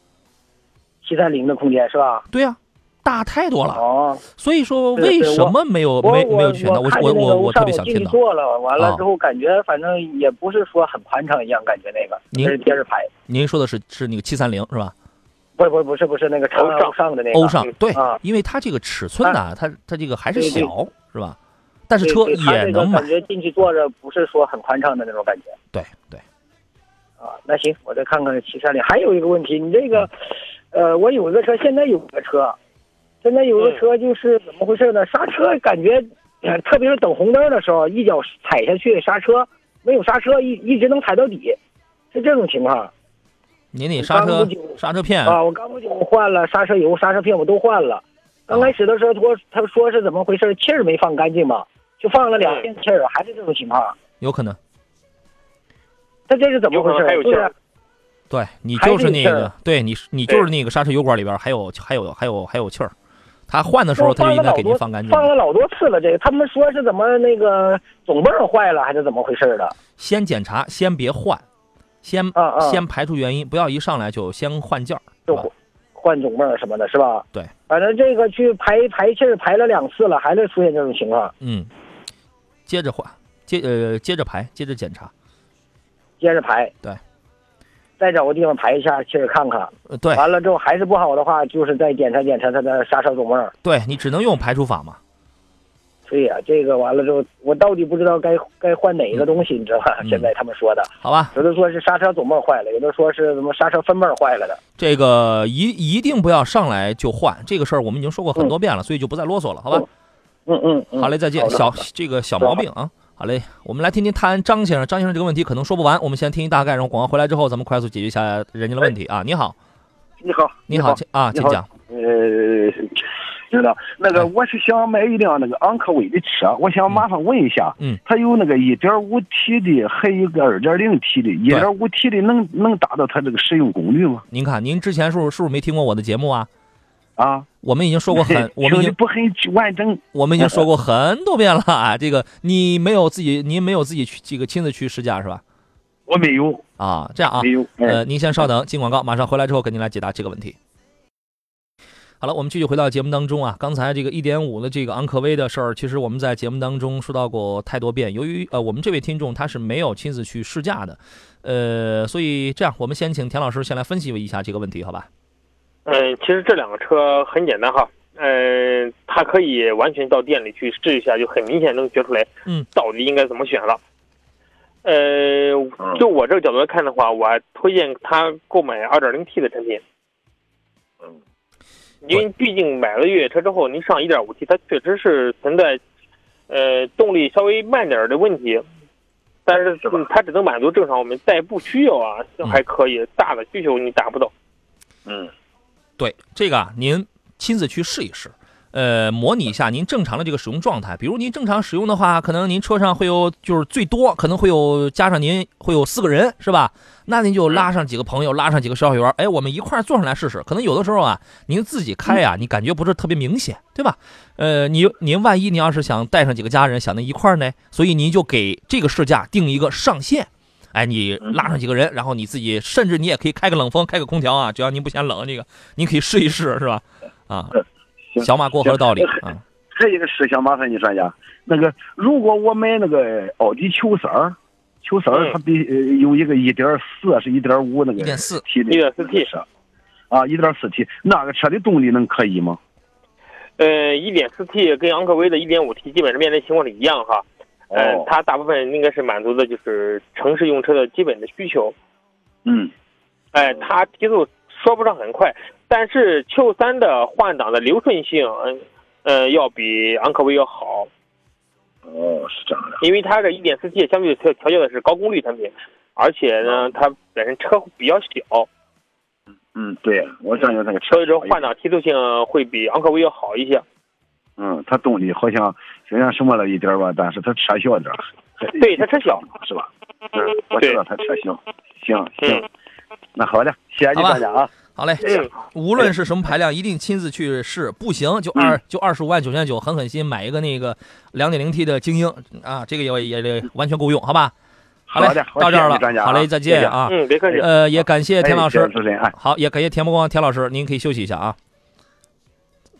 七三零的空间是吧？对呀、大太多了。哦，所以说为什么没有没没有选呢？我我我我特别想听到。进去坐了，完了啊之后感觉反正也不是说很宽敞一样，感觉那个您是接着排，您说的是是那个七三零是吧？不不不是不是那个长安欧尚的那个欧尚对啊，因为它这个尺寸呢，它它这个还是小是吧？但是车也能买感，觉进去坐着不是说很宽敞的那种感觉对对。啊。那行，我再看看七三零。还有一个问题，你这个，呃，我有个车，现在有个车，现在有个车就是怎么回事呢？刹车感觉，呃特别是等红灯的时候，一脚踩下去刹车，没有刹车，一一直能踩到底，是这种情况。您那刹车刹车片啊，我刚不久换了刹车油、刹车片，我都换了。刚开始的时候，说他说是怎么回事，气儿没放干净嘛，就放了两天气儿，还是这种情况。有可能，他这是怎么回事？还有就是气儿对你就是那个对你你就是那个刹车油管里边还有还有还有还有气儿，他换的时候他就应该给您放干净。放了老多次了。这个他们说是怎么那个总泵坏了，还是怎么回事的？先检查，先别换，先啊啊先排除原因，不要一上来就先换件儿，就换换总泵什么的，是吧？对，反正这个去排排气儿排了两次了，还是出现这种情况。嗯，接着换，接呃接着排，接着检查，接着排，对，再找个地方排一下气儿看看。呃对完了之后还是不好的话，就是再检查检查它的刹车总泵。对，你只能用排除法嘛。对呀、这个完了之后，我到底不知道该该换哪一个东西，你知道吧？嗯现在他们说的，好吧，有的说是刹车总泵坏了，有的说是什么刹车分泵坏了的。这个一一定不要上来就换，这个事儿我们已经说过很多遍了，所以就不再啰嗦了，好吧？嗯嗯嗯。好嘞，再见。小这个小毛病啊，好嘞，我们来听听探张先生，张先生这个问题可能说不完，我们先听一大概，然后广告回来之后，咱们快速解决一下人家的问题啊。你好，你好，你好，请啊，请讲。呃，知道那哎个我是想买一辆那个昂科威的车，我想麻烦问一下，嗯，它有那个一点五 T 的，还有个二点零 T 的，一点五 T 的能能达到它这个使用功率吗？您看，您之前是不是是不是没听过我的节目啊？啊，我们已经说过很，我们已经不很完整。我们已经说过很多遍了啊。这个你没有自己，您没有自己去这个亲自去试驾是吧？我没有，啊，这样啊没，有，哎呃，您先稍等，进广告，马上回来之后给您来解答这个问题。好了，我们继续回到节目当中啊。刚才这个一点五的这个昂科威的事儿，其实我们在节目当中说到过太多遍。由于呃，我们这位听众他是没有亲自去试驾的，呃，所以这样，我们先请田老师先来分析一下这个问题，好吧？嗯，其实这两个车很简单哈，嗯，它可以完全到店里去试一下，就很明显能觉出来，嗯，到底应该怎么选了。呃，就我这个角度来看的话，我还推荐他购买 2.0T 的产品。嗯，因为毕竟买了越野车之后，您上 1.5T，它确实是存在呃动力稍微慢点的问题，但是它只能满足正常我们代步需要啊，还可以，大的需求你达不到。嗯，对，这个，您亲自去试一试。呃，模拟一下您正常的这个使用状态。比如您正常使用的话，可能您车上会有，就是最多可能会有加上您会有四个人，是吧？那您就拉上几个朋友，拉上几个销售员，哎，我们一块坐上来试试。可能有的时候啊，您自己开呀，你感觉不是特别明显，对吧？呃，你您万一您要是想带上几个家人，想那一块呢，所以您就给这个试驾定一个上限。哎，你拉上几个人，然后你自己，甚至你也可以开个冷风，开个空调啊，只要您不嫌冷，这个您可以试一试，是吧？啊。小马过河道理啊！还有一个事想麻烦你专家，那个如果我买那个奥迪 Q 三儿，Q 三儿它比有一个一点四是一点五那个一点四 T 的，一点四 T 车啊，一点四 T 那个车的动力能可以吗？呃，一点四 T 跟昂科威的一点五 T 基本上面临情况是一样哈。呃，它大部分应该是满足的就是城市用车的基本的需求。嗯。哎，它提速说不上很快。但是 Q 三的换挡的流顺性，嗯，呃，要比昂科威要好。哦，是这样的。因为它这一点四 T 相对调调教的是高功率产品，而且呢，它本身车比较小。嗯，对，我想想那个车，所以说换挡提速性会比昂科威要好一些。嗯，它动力好像虽然什么了一点吧，但是它车小点。对，它车小，是吧？嗯，我知道它车小。行行，那好的，谢谢你大家啊。好嘞，无论是什么排量，一定亲自去试。不行就二就二十五万九千九，狠狠心买一个那个两点零 T 的精英啊，这个也也得完全够用，好吧？好嘞，到这儿了，好嘞，再见啊！嗯，别客气。呃，也感谢田老师，哎，好，也感谢田伯光田老师，您可以休息一下啊。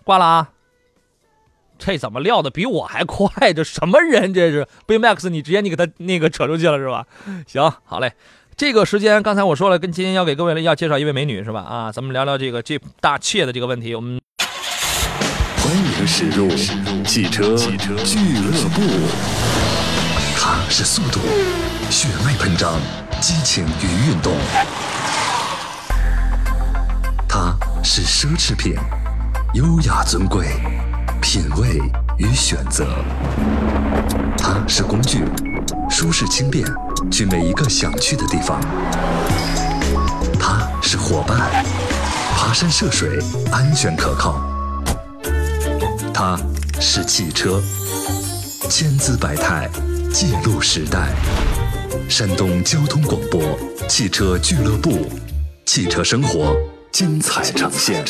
挂了啊！这怎么撂的比我还快？这什么人？这是 B Max，你直接你给他那个扯出去了是吧？行，好嘞。这个时间，刚才我说了，跟今天要给各位要介绍一位美女是吧？啊，咱们聊聊这个这大切的这个问题。我们欢迎驶入汽车俱乐部。它是速度，血脉喷张，激情与运动；它是奢侈品，优雅尊贵，品味与选择；它是工具，舒适轻便。去每一个想去的地方，它是伙伴，爬山涉水，安全可靠。它是汽车，千姿百态，记录时代。山东交通广播汽车俱乐部，汽车生活精彩呈现。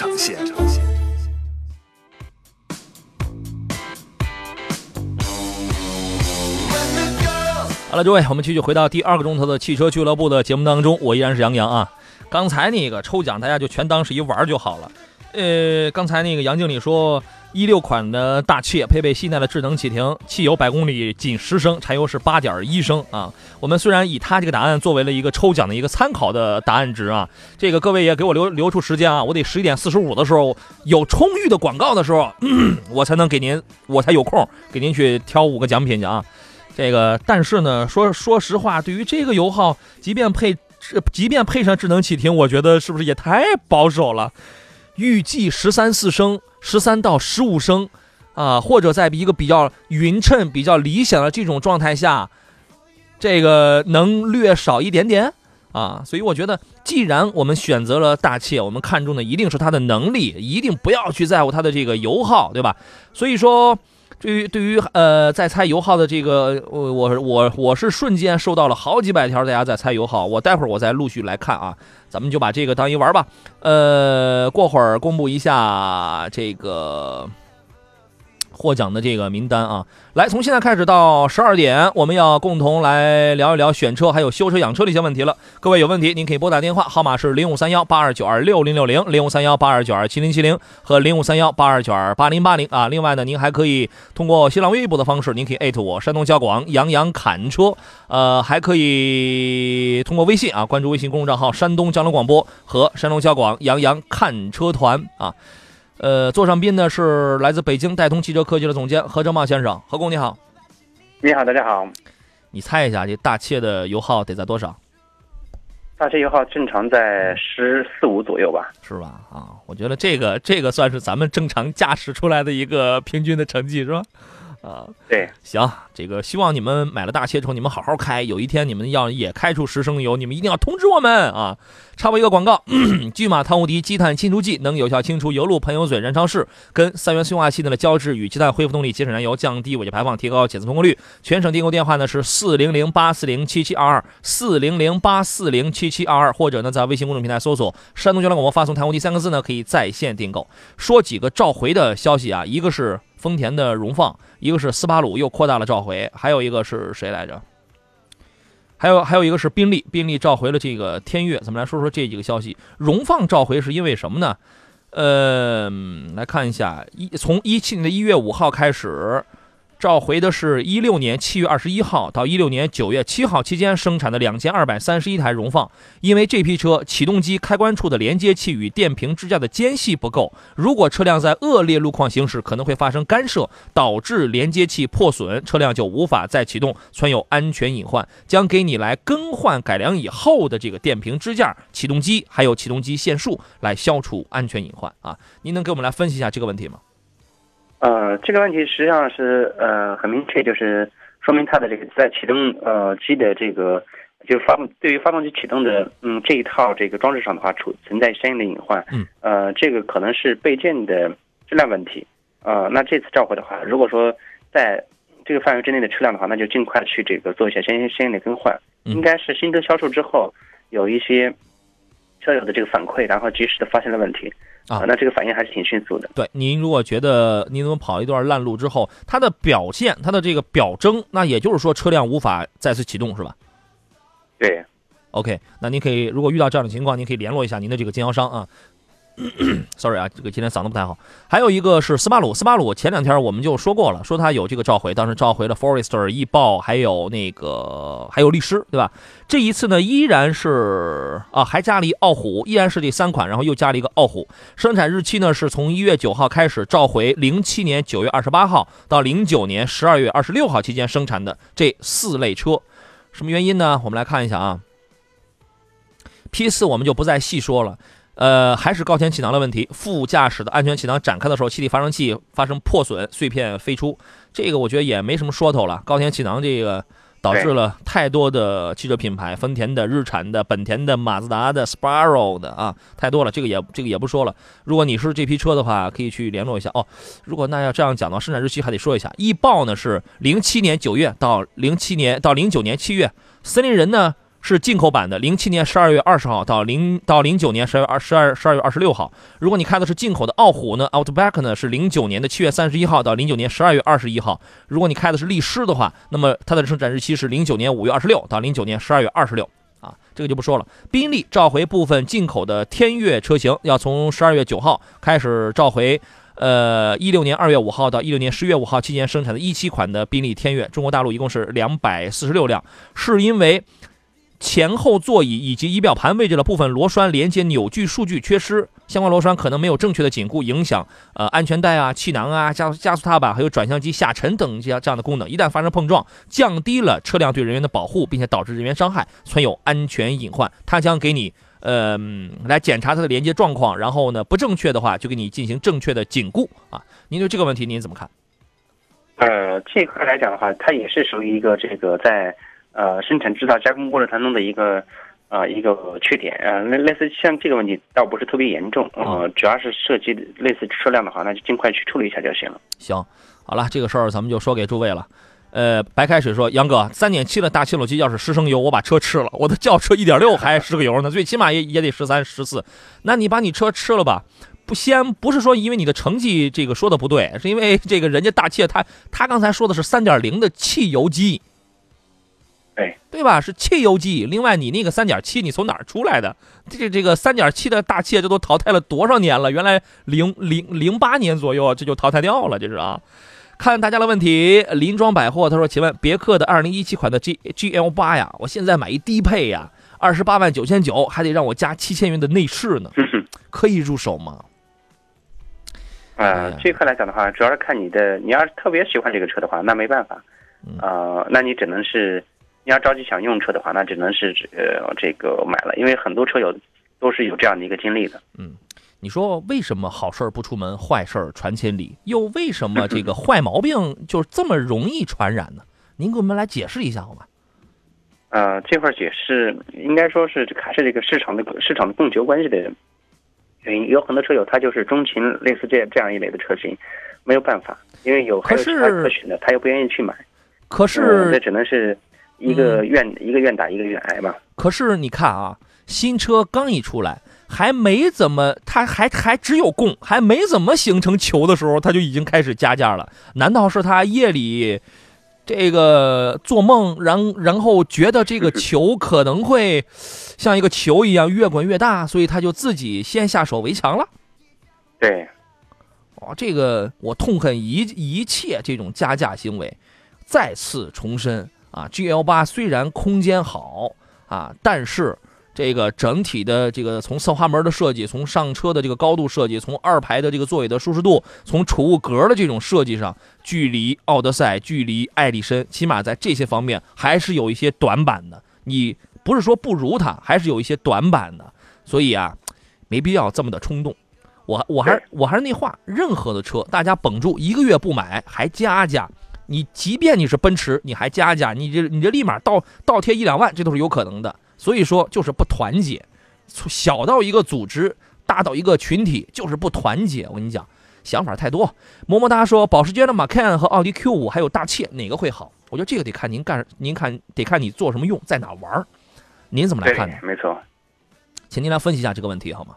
好了，各位，我们继续回到第二个钟头的汽车俱乐部的节目当中，我依然是杨洋啊。刚才那个抽奖，大家就全当是一玩就好了。呃，刚才那个杨经理说，一六款的大切配备现代的智能启停，汽油百公里仅十升，柴油是八点一升啊。我们虽然以他这个答案作为了一个抽奖的一个参考的答案值啊，这个各位也给我留留出时间啊，我得十一点四十五的时候有充裕的广告的时候，我才能给您，我才有空给您去挑五个奖品去啊。这个，但是呢，说说实话，对于这个油耗，即便配，即便配上智能启停，我觉得是不是也太保守了？预计十三四升，十三到十五升，啊，或者在一个比较匀称、比较理想的这种状态下，这个能略少一点点啊。所以我觉得，既然我们选择了大切，我们看中的一定是它的能力，一定不要去在乎它的这个油耗，对吧？所以说。对于对于呃，在猜油耗的这个，我我我我是瞬间收到了好几百条大家在猜油耗，我待会儿我再陆续来看啊，咱们就把这个当一玩吧。呃，过会儿公布一下这个获奖的这个名单啊，来，从现在开始到十二点，我们要共同来聊一聊选车还有修车养车的一些问题了。各位有问题，您可以拨打电话号码是零五三幺八二九二六零六零零五三幺八二九二七零七零和零五三幺八二九二八零八零啊。另外呢，您还可以通过新浪微博的方式，您可以艾特我山东交广杨洋侃车，呃，还可以通过微信啊关注微信公众账号山东交通广播和山东交广杨洋看车团啊。呃，座上宾呢是来自北京戴通汽车科技的总监何正茂先生，何工你好。你好，大家好。你猜一下，这大切的油耗得在多少？大切油耗正常在十四五左右吧？是吧？啊，我觉得这个这个算是咱们正常驾驶出来的一个平均的成绩，是吧？啊，对，行，这个希望你们买了大切之后，你们好好开。有一天你们要也开出十升油，你们一定要通知我们啊！插播一个广告：巨马碳无敌积碳清除剂能有效清除油路、喷油嘴、燃烧室跟三元催化气的交质，与积碳恢复动力，节省燃油，降低尾气排放，提高检测通过率。全省订购电话呢是四零零八四零七七二二四零零八四零七七二二，或者呢在微信公众平台搜索“山东交通广播”，发送“碳无敌”三个字呢，可以在线订购。说几个召回的消息啊，一个是。丰田的荣放，一个是斯巴鲁又扩大了召回，还有一个是谁来着？还有还有一个是宾利，宾利召回了这个天悦。咱们来说说这几个消息。荣放召回是因为什么呢？呃，来看一下，一从一七年的一月五号开始。召回的是一六年七月二十一号到一六年九月七号期间生产的两千二百三十一台荣放，因为这批车启动机开关处的连接器与电瓶支架的间隙不够，如果车辆在恶劣路况行驶，可能会发生干涉，导致连接器破损，车辆就无法再启动，存有安全隐患，将给你来更换改良以后的这个电瓶支架、启动机还有启动机线束，来消除安全隐患啊！您能给我们来分析一下这个问题吗？呃，这个问题实际上是呃很明确，就是说明它的这个在启动呃机的这个就发动对于发动机启动的嗯这一套这个装置上的话，存存在相应的隐患。嗯，呃，这个可能是备件的质量问题。呃，那这次召回的话，如果说在这个范围之内的车辆的话，那就尽快去这个做一下相应相应的更换。应该是新车销售之后有一些车友的这个反馈，然后及时的发现了问题。啊，那这个反应还是挺迅速的。对，您如果觉得您怎么跑一段烂路之后，它的表现，它的这个表征，那也就是说车辆无法再次启动，是吧？对。OK，那您可以如果遇到这样的情况，您可以联络一下您的这个经销商啊。Sorry 啊，这个今天嗓子不太好。还有一个是斯巴鲁，斯巴鲁前两天我们就说过了，说它有这个召回，当时召回了 Forester、翼豹，还有那个还有力狮，对吧？这一次呢，依然是啊，还加了一傲虎，依然是这三款，然后又加了一个傲虎。生产日期呢是从一月九号开始召回，零七年九月二十八号到零九年十二月二十六号期间生产的这四类车，什么原因呢？我们来看一下啊。P 四我们就不再细说了。呃，还是高田气囊的问题。副驾驶的安全气囊展开的时候，气体发生器发生破损，碎片飞出。这个我觉得也没什么说头了。高田气囊这个导致了太多的汽车品牌，丰田的、日产的、本田的、马自达的、Sparrow 的啊，太多了。这个也这个也不说了。如果你是这批车的话，可以去联络一下哦。如果那要这样讲的话，生产日期还得说一下。易豹呢是零七年九月到零七年到零九年七月，森林人呢。是进口版的，零七年十二月二十号到零到零九年十二月二十二十二月二十六号。如果你开的是进口的傲虎呢，Outback 呢是零九年的七月三十一号到零九年十二月二十一号。如果你开的是力狮的话，那么它的生产日期是零九年五月二十六到零九年十二月二十六。啊，这个就不说了。宾利召回部分进口的天悦车型，要从十二月九号开始召回。呃，一六年二月五号到一六年十月五号期间生产的一七款的宾利天悦，中国大陆一共是两百四十六辆，是因为。前后座椅以及仪表盘位置的部分螺栓连接扭矩数据缺失，相关螺栓可能没有正确的紧固，影响呃安全带啊、气囊啊、加加速踏板还有转向机下沉等这样这样的功能。一旦发生碰撞，降低了车辆对人员的保护，并且导致人员伤害，存有安全隐患。它将给你呃来检查它的连接状况，然后呢不正确的话就给你进行正确的紧固啊。您对这个问题您怎么看？呃，这块来讲的话，它也是属于一个这个在。呃，生产制造加工过程当中的一个，呃，一个缺点，呃，类类似像这个问题倒不是特别严重，呃，主要是涉及类似车辆的话，那就尽快去处理一下就行了。行，好了，这个事儿咱们就说给诸位了。呃，白开水说，杨哥，三点七的大切诺基要是十升油，我把车吃了。我的轿车一点六还十个油呢，最起码也也得十三十四。那你把你车吃了吧。不先不是说因为你的成绩这个说的不对，是因为这个人家大切他他刚才说的是三点零的汽油机，对对吧？是汽油机。另外你那个三点七你从哪儿出来的？这这个三点七的大切这都淘汰了多少年了？原来零零零八年左右这就淘汰掉了，这是啊。看大家的问题，林庄百货他说：“请问别克的二零一七款的 G G L 八呀，我现在买一低配呀，二十八万九千九，还得让我加七千元的内饰呢，可以入手吗？”呃，这块来讲的话，主要是看你的，你要是特别喜欢这个车的话，那没办法，呃，那你只能是，你要着急想用车的话，那只能是呃这个买了，因为很多车友都是有这样的一个经历的。嗯，你说为什么好事儿不出门，坏事儿传千里？又为什么这个坏毛病就这么容易传染呢？您给我们来解释一下好吗？呃，这块解释应该说是还是这个市场的市场的供求关系的。原因有很多车友他就是钟情类似这这样一类的车型，没有办法，因为有还有其他可选的，他又不愿意去买。可是这只能是一个愿一个愿打一个愿挨嘛。可是你看啊，新车刚一出来，还没怎么，他还还只有供，还没怎么形成球的时候，他就已经开始加价了。难道是他夜里这个做梦，然然后觉得这个球可能会？像一个球一样越滚越大，所以他就自己先下手为强了。对，哦，这个我痛恨一一切这种加价行为。再次重申啊，G L 八虽然空间好啊，但是这个整体的这个从侧滑门的设计，从上车的这个高度设计，从二排的这个座椅的舒适度，从储物格的这种设计上，距离奥德赛、距离艾力绅，起码在这些方面还是有一些短板的。你。不是说不如它，还是有一些短板的，所以啊，没必要这么的冲动。我我还我还是那话，任何的车，大家绷住一个月不买还加价，你即便你是奔驰，你还加价，你这你这立马倒倒贴一两万，这都是有可能的。所以说就是不团结，小到一个组织，大到一个群体，就是不团结。我跟你讲，想法太多。么么哒说，保时捷的 Macan 和奥迪 Q 五还有大切哪个会好？我觉得这个得看您干，您看得看你做什么用，在哪玩。您怎么来看呢？没错，请您来分析一下这个问题好吗？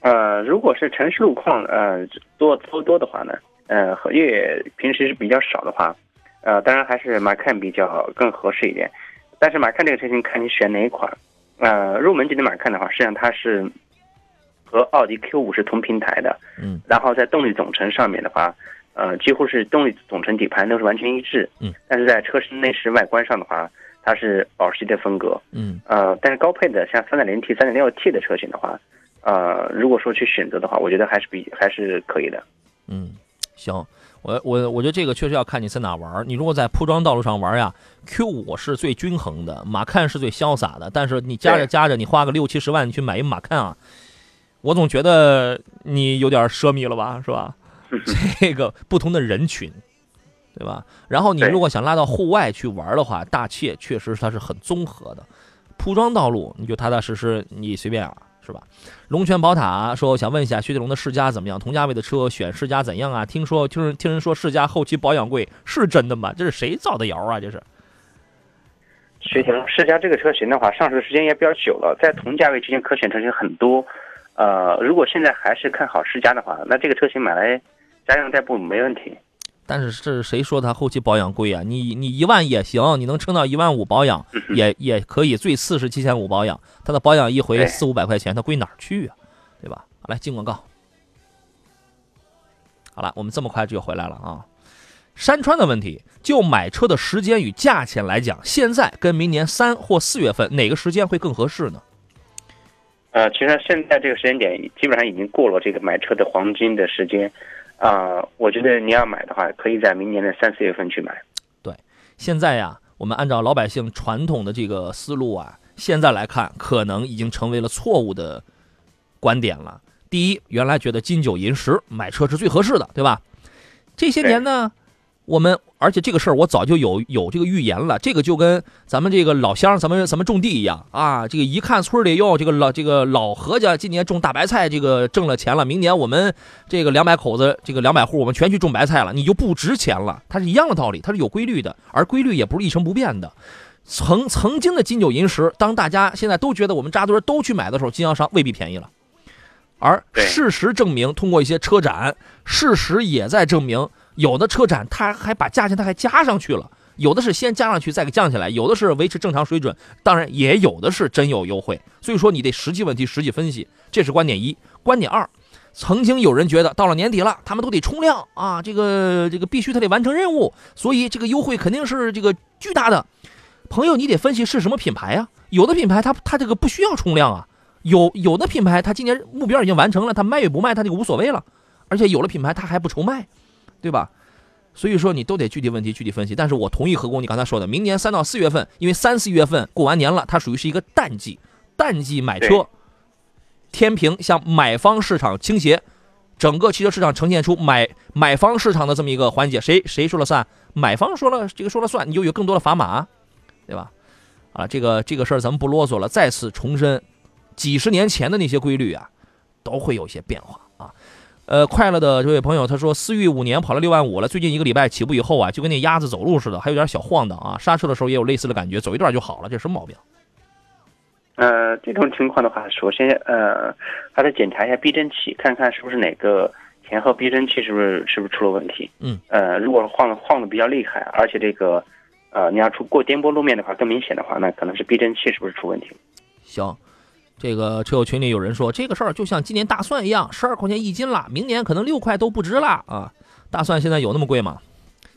呃，如果是城市路况呃多多多的话呢，呃，越野平时是比较少的话，呃，当然还是马看比较更合适一点。但是马看这个车型看你选哪一款，呃，入门级的马看的话，实际上它是和奥迪 Q 五是同平台的，嗯，然后在动力总成上面的话，呃，几乎是动力总成底盘都是完全一致，嗯，但是在车身内饰外观上的话。它是保时捷的风格，嗯，呃，但是高配的像三点零 T、三点六 T 的车型的话，呃，如果说去选择的话，我觉得还是比还是可以的。嗯，行，我我我觉得这个确实要看你在哪玩。你如果在铺装道路上玩呀，Q 五是最均衡的，马看是最潇洒的。但是你加着加着，你花个六七十万你去买一马看啊，我总觉得你有点奢靡了吧，是吧？这个不同的人群。对吧？然后你如果想拉到户外去玩的话，大切确实它是很综合的。铺装道路你就踏踏实实，你随便了，是吧？龙泉宝塔说：“想问一下，雪铁龙的世嘉怎么样？同价位的车选世嘉怎样啊？听说听人听人说世嘉后期保养贵，是真的吗？这是谁造的谣啊？这是？”雪铁龙世嘉这个车型的话，上市时间也比较久了，在同价位之间可选车型很多。呃，如果现在还是看好世嘉的话，那这个车型买来家用代步没问题。但是是谁说它后期保养贵啊？你你一万也行，你能撑到一万五保养也也可以，最次是七千五保养，它的保养一回四五百块钱，它贵哪儿去啊？对吧？来进广告。好了，我们这么快就回来了啊！山川的问题，就买车的时间与价钱来讲，现在跟明年三或四月份哪个时间会更合适呢？呃，其实现在这个时间点基本上已经过了这个买车的黄金的时间。啊，我觉得你要买的话，可以在明年的三四月份去买。对，现在呀，我们按照老百姓传统的这个思路啊，现在来看，可能已经成为了错误的观点了。第一，原来觉得金九银十买车是最合适的，对吧？这些年呢？我们而且这个事儿我早就有有这个预言了，这个就跟咱们这个老乡咱们咱们种地一样啊，这个一看村里哟，这个老这个老何家今年种大白菜，这个挣了钱了，明年我们这个两百口子这个两百户我们全去种白菜了，你就不值钱了，它是一样的道理，它是有规律的，而规律也不是一成不变的。曾曾经的金九银十，当大家现在都觉得我们扎堆都去买的时候，经销商未必便宜了。而事实证明，通过一些车展，事实也在证明，有的车展他还把价钱他还加上去了，有的是先加上去再给降下来，有的是维持正常水准，当然也有的是真有优惠。所以说你得实际问题实际分析，这是观点一。观点二，曾经有人觉得到了年底了，他们都得冲量啊，这个这个必须他得完成任务，所以这个优惠肯定是这个巨大的。朋友，你得分析是什么品牌啊？有的品牌它它这个不需要冲量啊。有有的品牌，它今年目标已经完成了，它卖与不卖，它就无所谓了。而且有的品牌它还不愁卖，对吧？所以说你都得具体问题具体分析。但是我同意何工你刚才说的，明年三到四月份，因为三四月份过完年了，它属于是一个淡季，淡季买车，天平向买方市场倾斜，整个汽车市场呈现出买买方市场的这么一个环节，谁谁说了算？买方说了这个说了算，你就有更多的砝码，对吧？啊，这个这个事儿咱们不啰嗦了，再次重申。几十年前的那些规律啊，都会有一些变化啊。呃，快乐的这位朋友他说，思域五年跑了六万五了，最近一个礼拜起步以后啊，就跟那鸭子走路似的，还有点小晃荡啊。刹车的时候也有类似的感觉，走一段就好了，这什么毛病？呃，这种情况的话，首先呃，还得检查一下避震器，看看是不是哪个前后避震器是不是是不是出了问题。嗯。呃，如果晃晃的比较厉害，而且这个呃你要出过颠簸路面的话更明显的话，那可能是避震器是不是出问题？行。这个车友群里有人说，这个事儿就像今年大蒜一样，十二块钱一斤了，明年可能六块都不值了啊！大蒜现在有那么贵吗？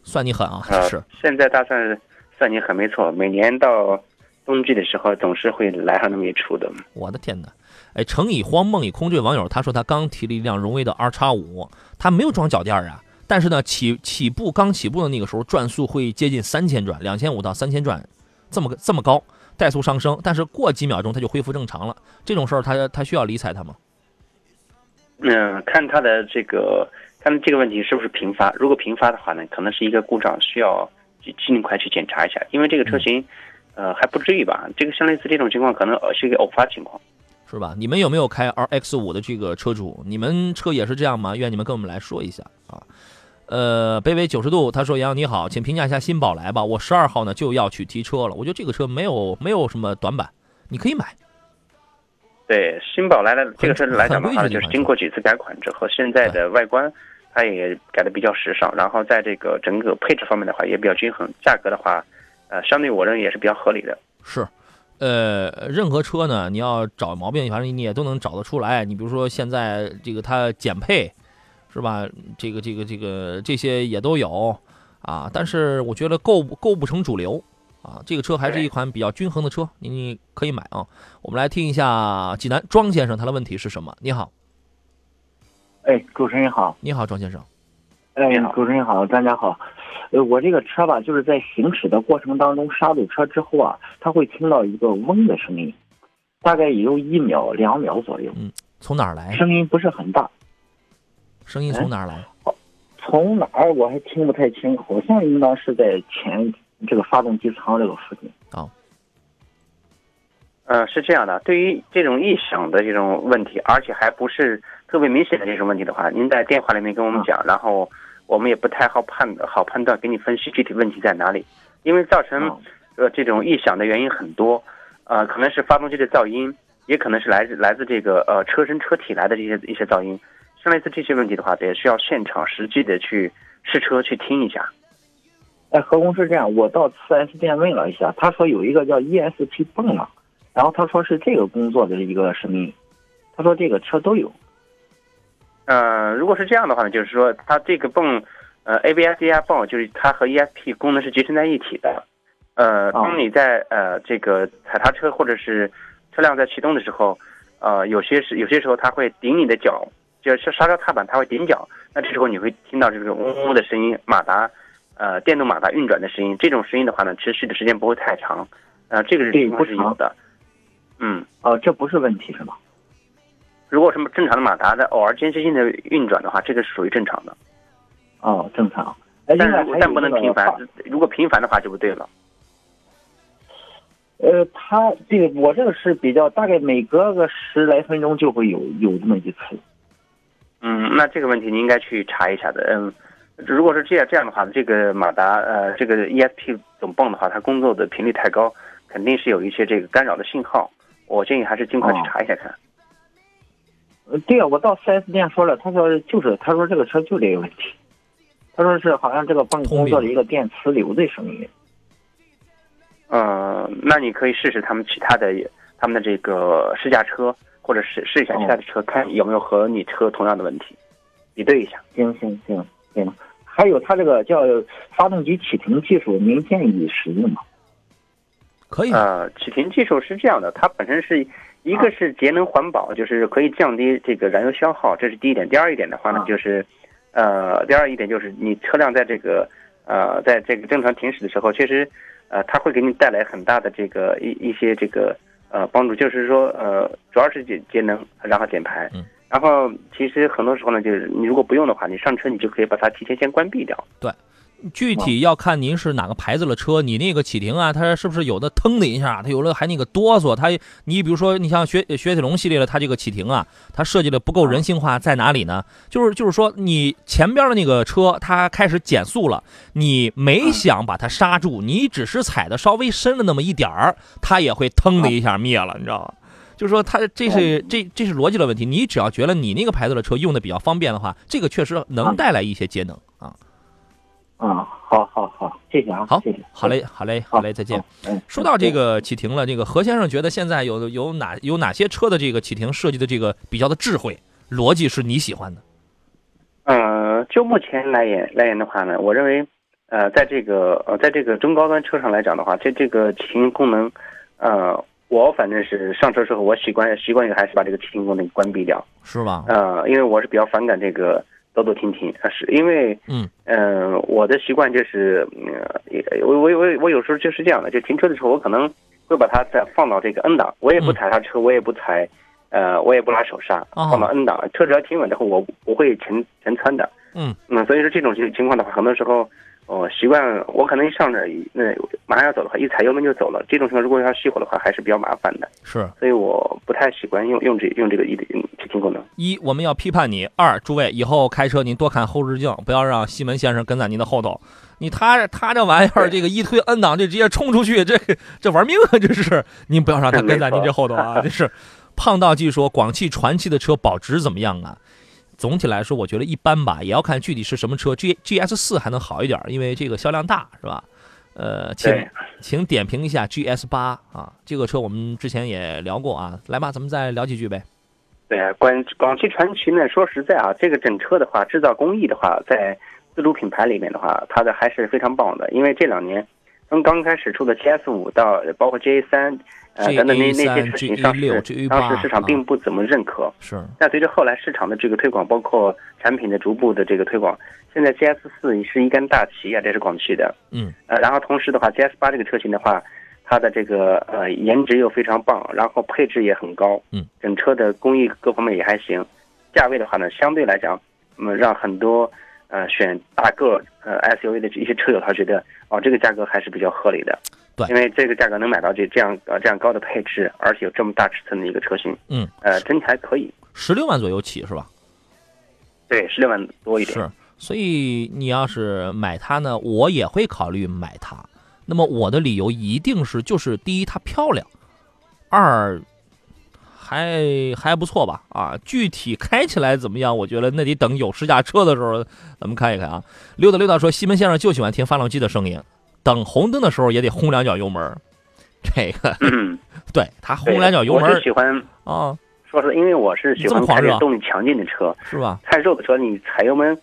算你狠啊！是，现在大蒜算你狠，没错。每年到冬季的时候，总是会来上那么一出的。我的天哪！哎，程以荒梦以空这位网友他说，他刚提了一辆荣威的 R 叉五，他没有装脚垫啊，但是呢，起起步刚起步的那个时候，转速会接近三千转，两千五到三千转，这么个这么高。怠速上升，但是过几秒钟它就恢复正常了。这种事儿，他他需要理睬他吗？嗯，看他的这个，看这个问题是不是频发。如果频发的话呢，可能是一个故障，需要尽快去检查一下。因为这个车型，呃，还不至于吧？这个像类似这种情况，可能是一个偶发情况，是吧？你们有没有开 R X 五的这个车主？你们车也是这样吗？愿你们跟我们来说一下啊。呃，北纬九十度，他说：“杨洋你好，请评价一下新宝来吧。我十二号呢就要去提车了。我觉得这个车没有没有什么短板，你可以买。对，新宝来了，这个车来讲的话，就是经过几次改款之后，现在的外观它也改的比较时尚，然后在这个整个配置方面的话也比较均衡，价格的话，呃，相对我认为也是比较合理的。是，呃，任何车呢，你要找毛病，反正你也都能找得出来。你比如说现在这个它减配。”是吧？这个、这个、这个这些也都有啊，但是我觉得构构不成主流啊。这个车还是一款比较均衡的车，你可以买啊。我们来听一下济南庄先生他的问题是什么？你好，哎，主持人好，你好，庄先生，哎，主持人好，大家好。呃，我这个车吧，就是在行驶的过程当中刹住车之后啊，他会听到一个嗡的声音，大概也有一秒、两秒左右。嗯，从哪儿来？声音不是很大。声音从哪儿来？从哪儿我还听不太清，好像应当是在前这个发动机舱这个附近。啊，呃，是这样的，对于这种异响的这种问题，而且还不是特别明显的这种问题的话，您在电话里面跟我们讲，然后我们也不太好判好判断，给你分析具体问题在哪里，因为造成呃这种异响的原因很多，呃，可能是发动机的噪音，也可能是来自来自这个呃车身车体来的这些一些噪音。像类似这些问题的话，也需要现场实际的去试车去听一下。哎，何工是这样，我到 4S 店问了一下，他说有一个叫 ESP 泵啊，然后他说是这个工作的一个声音，他说这个车都有。呃，如果是这样的话呢，就是说它这个泵，呃，ABS 压泵就是它和 ESP 功能是集成在一起的。呃，当你在呃这个踩踏车或者是车辆在启动的时候，呃，有些是有些时候它会顶你的脚。就是刹车踏板，它会顶脚，那这时候你会听到这种嗡嗡的声音，马达，呃，电动马达运转的声音。这种声音的话呢，持续的时间不会太长，呃，这个是情况是有的。嗯，哦，这不是问题是吗？如果什么正常的马达在偶尔间歇性的运转的话，这个是属于正常的。哦，正常。但是但不能频繁，如果频繁的话就不对了。呃，它这个我这个是比较大概每隔个十来分钟就会有有这么一次。嗯，那这个问题你应该去查一下的。嗯，如果是这样这样的话，这个马达呃，这个 ESP 总泵的话，它工作的频率太高，肯定是有一些这个干扰的信号。我建议还是尽快去查一下看。对呀，我到 4S 店说了，他说就是，他说这个车就这个问题，他说是好像这个泵工作的一个电磁流的声音。呃，那你可以试试他们其他的他们的这个试驾车，或者试试一下其他的车，看有没有和你车同样的问题，比对一下。行行行行，还有它这个叫发动机启停技术，您建议使用吗？可以。呃，启停技术是这样的，它本身是一个是节能环保，就是可以降低这个燃油消耗，这是第一点。第二一点的话呢，就是，呃，第二一点就是你车辆在这个呃，在这个正常行驶的时候，确实，呃，它会给你带来很大的这个一一些这个呃帮助，就是说呃，主要是节节能，然后减排。嗯。然后其实很多时候呢，就是你如果不用的话，你上车你就可以把它提前先关闭掉。对。具体要看您是哪个牌子的车，你那个启停啊，它是不是有的腾的一下，它有的还那个哆嗦，它你比如说你像雪雪铁龙系列的，它这个启停啊，它设计的不够人性化在哪里呢？就是就是说你前边的那个车它开始减速了，你没想把它刹住，你只是踩的稍微深了那么一点儿，它也会腾的一下灭了，你知道吗？就是说它这是这这是逻辑的问题，你只要觉得你那个牌子的车用的比较方便的话，这个确实能带来一些节能啊。啊，好，好，好，谢谢啊，好，谢谢，好嘞，好嘞，好嘞，再见。嗯，说到这个启停了，这个何先生觉得现在有有哪有哪些车的这个启停设计的这个比较的智慧逻辑是你喜欢的？呃，就目前来言来言的话呢，我认为，呃，在这个呃在这个中高端车上来讲的话，这这个启停功能，呃，我反正是上车之后，我习惯习惯于还是把这个启停功能关闭掉，是吗？呃，因为我是比较反感这个。走走停停，啊，是因为，嗯，呃，我的习惯就是，呃，我我我我有时候就是这样的，就停车的时候，我可能会把它再放到这个 N 档，我也不踩刹车，我也不踩，呃，我也不拉手刹，放到 N 档，车只要停稳之后，我不会前前窜的，嗯，嗯，所以说这种情情况的话，很多时候，我习惯，我可能一上这那马上要走的话，一踩油门就走了，这种情况如果要熄火的话，还是比较麻烦的，是，所以我不太习惯用用这用这个一启停功能。一，我们要批判你；二，诸位以后开车您多看后视镜，不要让西门先生跟在您的后头。你他他这玩意儿，这个一推 N 档就直接冲出去，这这玩命啊！这是您不要让他 跟在您这后头啊！这是。胖道记说，广汽传祺的车保值怎么样啊？总体来说，我觉得一般吧，也要看具体是什么车。G G S 四还能好一点，因为这个销量大，是吧？呃，请请点评一下 G S 八啊，这个车我们之前也聊过啊，来吧，咱们再聊几句呗。对啊，广广汽传祺呢，说实在啊，这个整车的话，制造工艺的话，在自主品牌里面的话，它的还是非常棒的。因为这两年，从刚开始出的 GS 五到包括 GA 三，呃等等那那些车型上市，当时市场并不怎么认可。是。但随着后来市场的这个推广，包括产品的逐步的这个推广，现在 GS 四是一杆大旗啊，这是广汽的。嗯。呃，然后同时的话，GS 八这个车型的话。它的这个呃颜值又非常棒，然后配置也很高，嗯，整车的工艺各方面也还行，价位的话呢，相对来讲，嗯，让很多呃选大个呃 SUV 的一些车友他觉得哦这个价格还是比较合理的，对，因为这个价格能买到这这样呃这样高的配置，而且有这么大尺寸的一个车型，嗯，呃真的还可以，十六万左右起是吧？对，十六万多一点，是，所以你要是买它呢，我也会考虑买它。那么我的理由一定是，就是第一它漂亮，二还还不错吧啊，具体开起来怎么样？我觉得那得等有试驾车的时候咱们看一看啊。溜达溜达说，西门先生就喜欢听发动机的声音，等红灯的时候也得轰两脚油门。这个，嗯、对他轰两脚油门，我是喜欢啊。说是因为我是喜欢开这动力强劲的车，是吧？太肉的车你踩油门，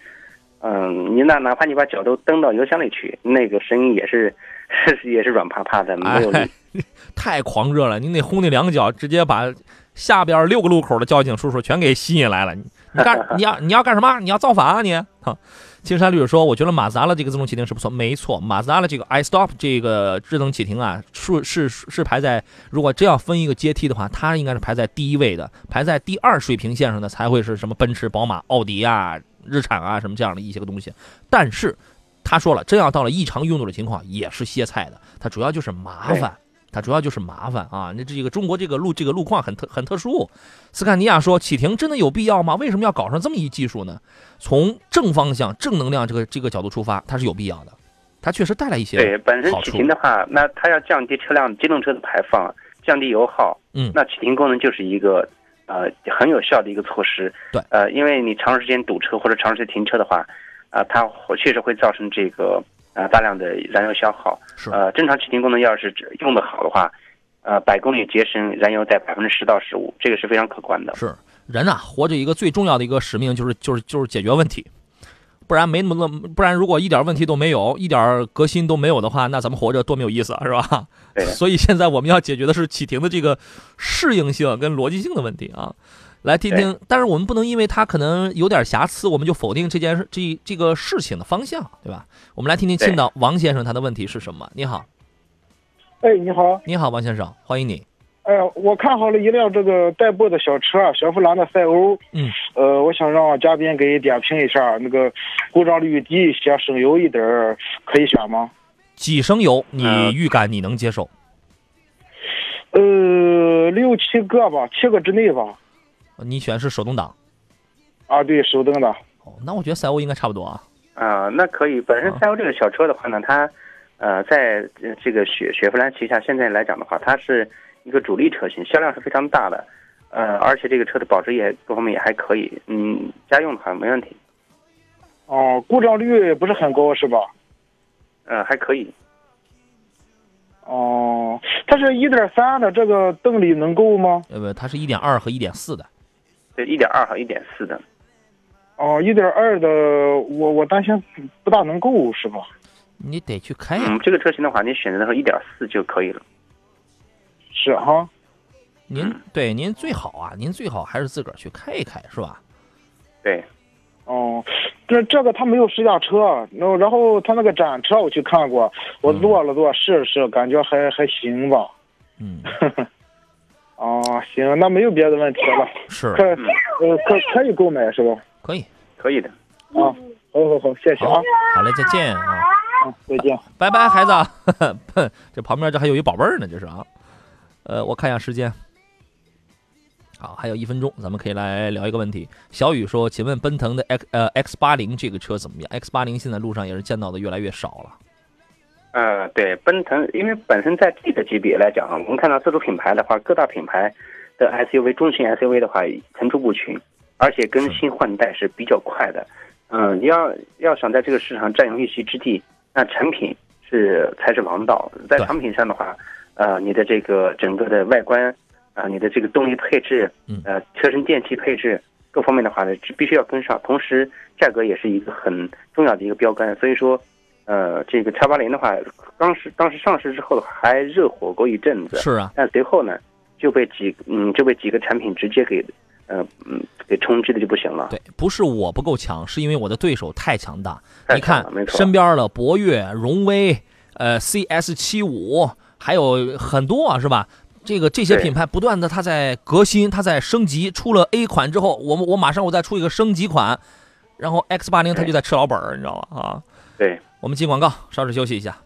嗯，你那哪怕你把脚都蹬到油箱里去，那个声音也是。也是软趴趴的，没有力，哎、太狂热了！您得轰那两脚，直接把下边六个路口的交警叔叔全给吸引来了。你你干 你要你要干什么？你要造反啊你！哈，青山律师说，我觉得马自达的这个自动启停是不错，没错，马自达的这个 iStop 这个智能启停啊，是是是排在如果真要分一个阶梯的话，它应该是排在第一位的，排在第二水平线上的才会是什么奔驰、宝马、奥迪啊、日产啊什么这样的一些个东西，但是。他说了，真要到了异常拥堵的情况，也是歇菜的。它主要就是麻烦，它主要就是麻烦啊！那这个中国这个路这个路况很特很特殊。斯堪尼亚说，启停真的有必要吗？为什么要搞上这么一技术呢？从正方向、正能量这个这个角度出发，它是有必要的。它确实带来一些对本身启停的话，那它要降低车辆机动车的排放，降低油耗，嗯，那启停功能就是一个呃很有效的一个措施。对，呃，因为你长时间堵车或者长时间停车的话，啊，它确实会造成这个呃大量的燃油消耗。是，呃，正常启停功能要是用的好的话，呃，百公里节省燃油在百分之十到十五，这个是非常可观的。是，人啊，活着一个最重要的一个使命就是就是就是解决问题。不然没那么多，不然如果一点问题都没有，一点革新都没有的话，那咱们活着多没有意思，是吧？对。所以现在我们要解决的是启停的这个适应性跟逻辑性的问题啊。来听听，但是我们不能因为他可能有点瑕疵，我们就否定这件事这这个事情的方向，对吧？我们来听听青岛王先生他的问题是什么？你好。哎，你好。你好，王先生，欢迎你。哎，我看好了一辆这个代步的小车，雪佛兰的赛欧。嗯。呃，我想让嘉宾给点评一下，那个故障率低一些、省油一点，可以选吗？几升油？你预感你能接受？呃，六七个吧，七个之内吧。你选是手动挡？啊，对，手动挡。哦，那我觉得赛欧应该差不多啊。啊，那可以。本身赛欧这个小车的话呢，它呃，在这个雪雪佛兰旗下，现在来讲的话，它是。一个主力车型，销量是非常大的，呃，而且这个车的保值也各方面也还可以，嗯，家用的话没问题。哦，故障率不是很高是吧？呃，还可以。哦，它是一点三的，这个动力能够吗？呃不，它是一点二和一点四的。对，一点二和一点四的。哦，一点二的，我我担心不大能够是吧？你得去开。嗯，这个车型的话，你选择的时候一点四就可以了。是哈，您对您最好啊，您最好还是自个儿去开一开，是吧？对，哦，这这个他没有试驾车，那然后他那个展车我去看过，我坐了坐试了试，感觉还还行吧。嗯，哦，行，那没有别的问题了。是，可呃可可以购买是吧？可以，可以的。啊，好好好，谢谢啊。好嘞，再见啊。再见，拜拜，孩子。这旁边这还有一宝贝儿呢，这是啊。呃，我看一下时间，好，还有一分钟，咱们可以来聊一个问题。小雨说：“请问奔腾的 X 呃 X 八零这个车怎么样？X 八零现在路上也是见到的越来越少了。”呃，对，奔腾，因为本身在这个级别来讲啊，我们看到自主品牌的话，各大品牌的 SUV 中型 SUV 的话层出不穷，而且更新换代是比较快的。嗯，你要要想在这个市场占有一席之地，那产品是才是王道。在产品上的话。呃，你的这个整个的外观，啊，你的这个动力配置，呃，车身电器配置各方面的话呢，必须要跟上。同时，价格也是一个很重要的一个标杆。所以说，呃，这个叉八零的话，当时当时上市之后还热火过一阵子。是啊。但随后呢，就被几嗯就被几个产品直接给，呃嗯给冲击的就不行了。对，不是我不够强，是因为我的对手太强大。你看。身边的博越、荣威，呃，CS 七五。还有很多啊，是吧？这个这些品牌不断的，它在革新，它在升级。出了 A 款之后，我们我马上我再出一个升级款，然后 X 八零它就在吃老本儿，你知道吗？啊，对，我们进广告，稍事休息一下。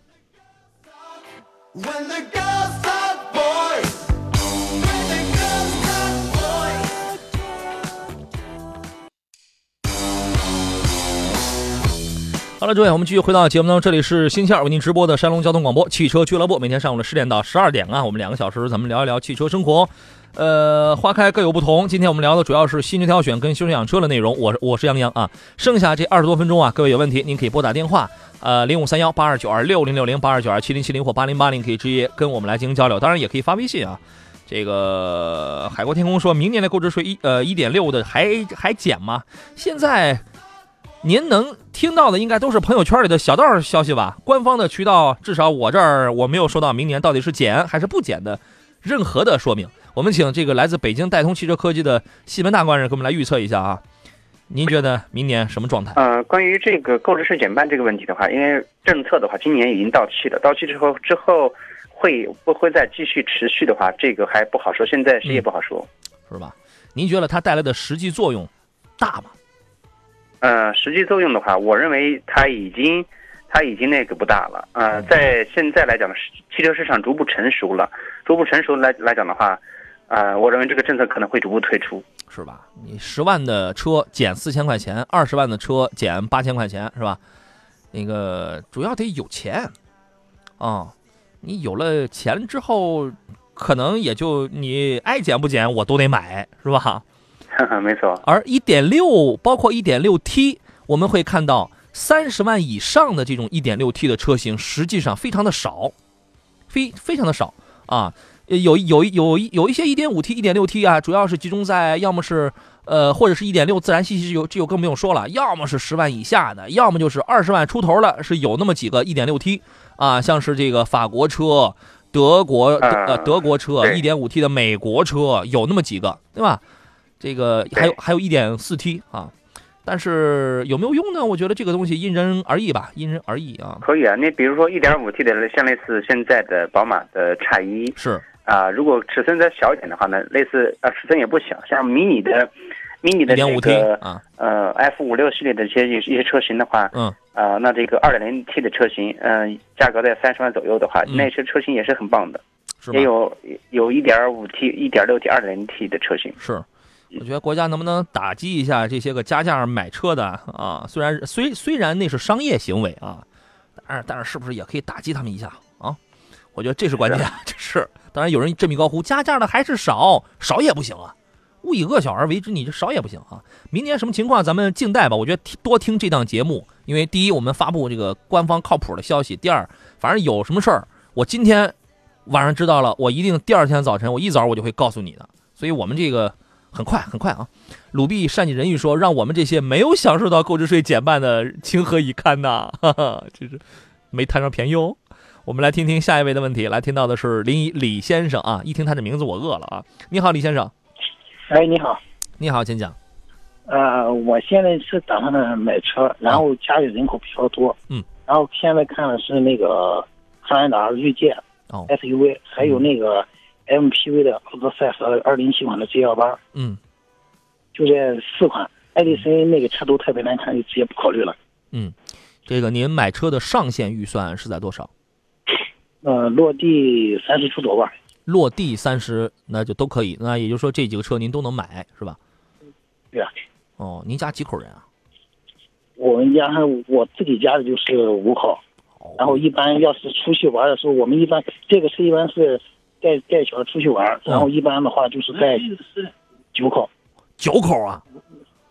好了，诸位，我们继续回到节目当中，这里是星期二为您直播的山东交通广播汽车俱乐部，每天上午的十点到十二点啊，我们两个小时，咱们聊一聊汽车生活。呃，花开各有不同，今天我们聊的主要是新车挑选跟修车养车的内容。我我是杨洋啊，剩下这二十多分钟啊，各位有问题您可以拨打电话，呃，零五三幺八二九二六零六零八二九二七零七零或八零八零，可以直接跟我们来进行交流，当然也可以发微信啊。这个海阔天空说明年的购置税一呃一点六的还还减吗？现在。您能听到的应该都是朋友圈里的小道消息吧？官方的渠道，至少我这儿我没有收到明年到底是减还是不减的任何的说明。我们请这个来自北京戴通汽车科技的西门大官人给我们来预测一下啊！您觉得明年什么状态？呃，关于这个购置税减半这个问题的话，因为政策的话今年已经到期了，到期之后之后会不会再继续持续的话，这个还不好说，现在谁也不好说，是吧？您觉得它带来的实际作用大吗？呃，实际作用的话，我认为它已经，它已经那个不大了。呃，在现在来讲呢，汽车市场逐步成熟了，逐步成熟来来讲的话，呃，我认为这个政策可能会逐步退出，是吧？你十万的车减四千块钱，二十万的车减八千块钱，是吧？那个主要得有钱，啊，你有了钱之后，可能也就你爱减不减，我都得买，是吧？没错。而一点六，包括一点六 T，我们会看到三十万以上的这种一点六 T 的车型，实际上非常的少，非非常的少啊。有有有有一些一点五 T、一点六 T 啊，主要是集中在要么是呃，或者是一点六自然吸气，这就这就更不用说了，要么是十万以下的，要么就是二十万出头的，是有那么几个一点六 T 啊，像是这个法国车、德国呃德国车一点五 T 的美国车有那么几个，对吧？这个还有还有一点四 T 啊，但是有没有用呢？我觉得这个东西因人而异吧，因人而异啊。可以啊，你比如说一点五 T 的，像类似现在的宝马的叉一，是啊，如果尺寸再小一点的话呢，类似啊尺寸也不小，像迷你的迷你的这个啊呃 F 五六系列的这些一些车型的话，嗯啊，那这个二点零 T 的车型，嗯，价格在三十万左右的话，那些车型也是很棒的，也有有一点五 T、一点六 T、二点零 T 的车型是。我觉得国家能不能打击一下这些个加价买车的啊？虽然虽虽然那是商业行为啊，但是但是是不是也可以打击他们一下啊？我觉得这是关键，这是。当然有人振臂高呼加价的还是少，少也不行啊！勿以恶小而为之，你这少也不行啊！明年什么情况咱们静待吧。我觉得听多听这档节目，因为第一我们发布这个官方靠谱的消息，第二反正有什么事儿，我今天晚上知道了，我一定第二天早晨我一早我就会告诉你的。所以我们这个。很快，很快啊！鲁碧善解人意说：“让我们这些没有享受到购置税减半的，情何以堪呐！”哈哈，这是没贪上便宜哦。我们来听听下一位的问题，来听到的是林李先生啊！一听他的名字，我饿了啊！你好，李先生。哎，你好，你好，请讲。呃，我现在是打算买车，然后家里人口比较多，嗯，然后现在看的是那个汉兰达锐界哦 SUV，还有那个。MPV 的奥德赛和二零七款的 G 幺八，嗯，就这四款。爱迪生那个车都特别难看，就直接不考虑了。嗯，这个您买车的上限预算是在多少？呃，落地三十出头吧。落地三十，那就都可以。那也就是说，这几个车您都能买，是吧？对啊。哦，您家几口人啊？我们家我自己家的就是五口，然后一般要是出去玩的时候，我们一般这个车一般是。带带小孩出去玩，然后一般的话就是带九口，九口啊，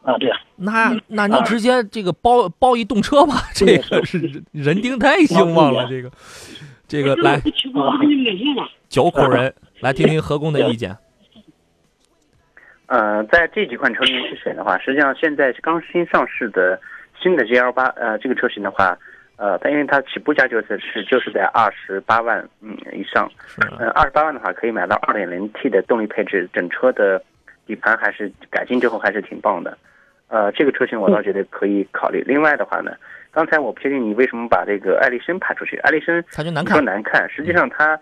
啊对啊，那那您直接这个包包一动车吧，这个是人丁太兴旺了，这个这个来九口人 来听听何工的意见。呃，在这几款车型去选的话，实际上现在刚新上市的新的 G L 八，呃，这个车型的话。呃，它因为它起步价就是是就是在二十八万嗯以上，呃二十八万的话可以买到二点零 T 的动力配置，整车的底盘还是改进之后还是挺棒的，呃这个车型我倒觉得可以考虑。另外的话呢，刚才我不确定你为什么把这个艾力绅排出去，艾力绅它就难看，难看。实际上它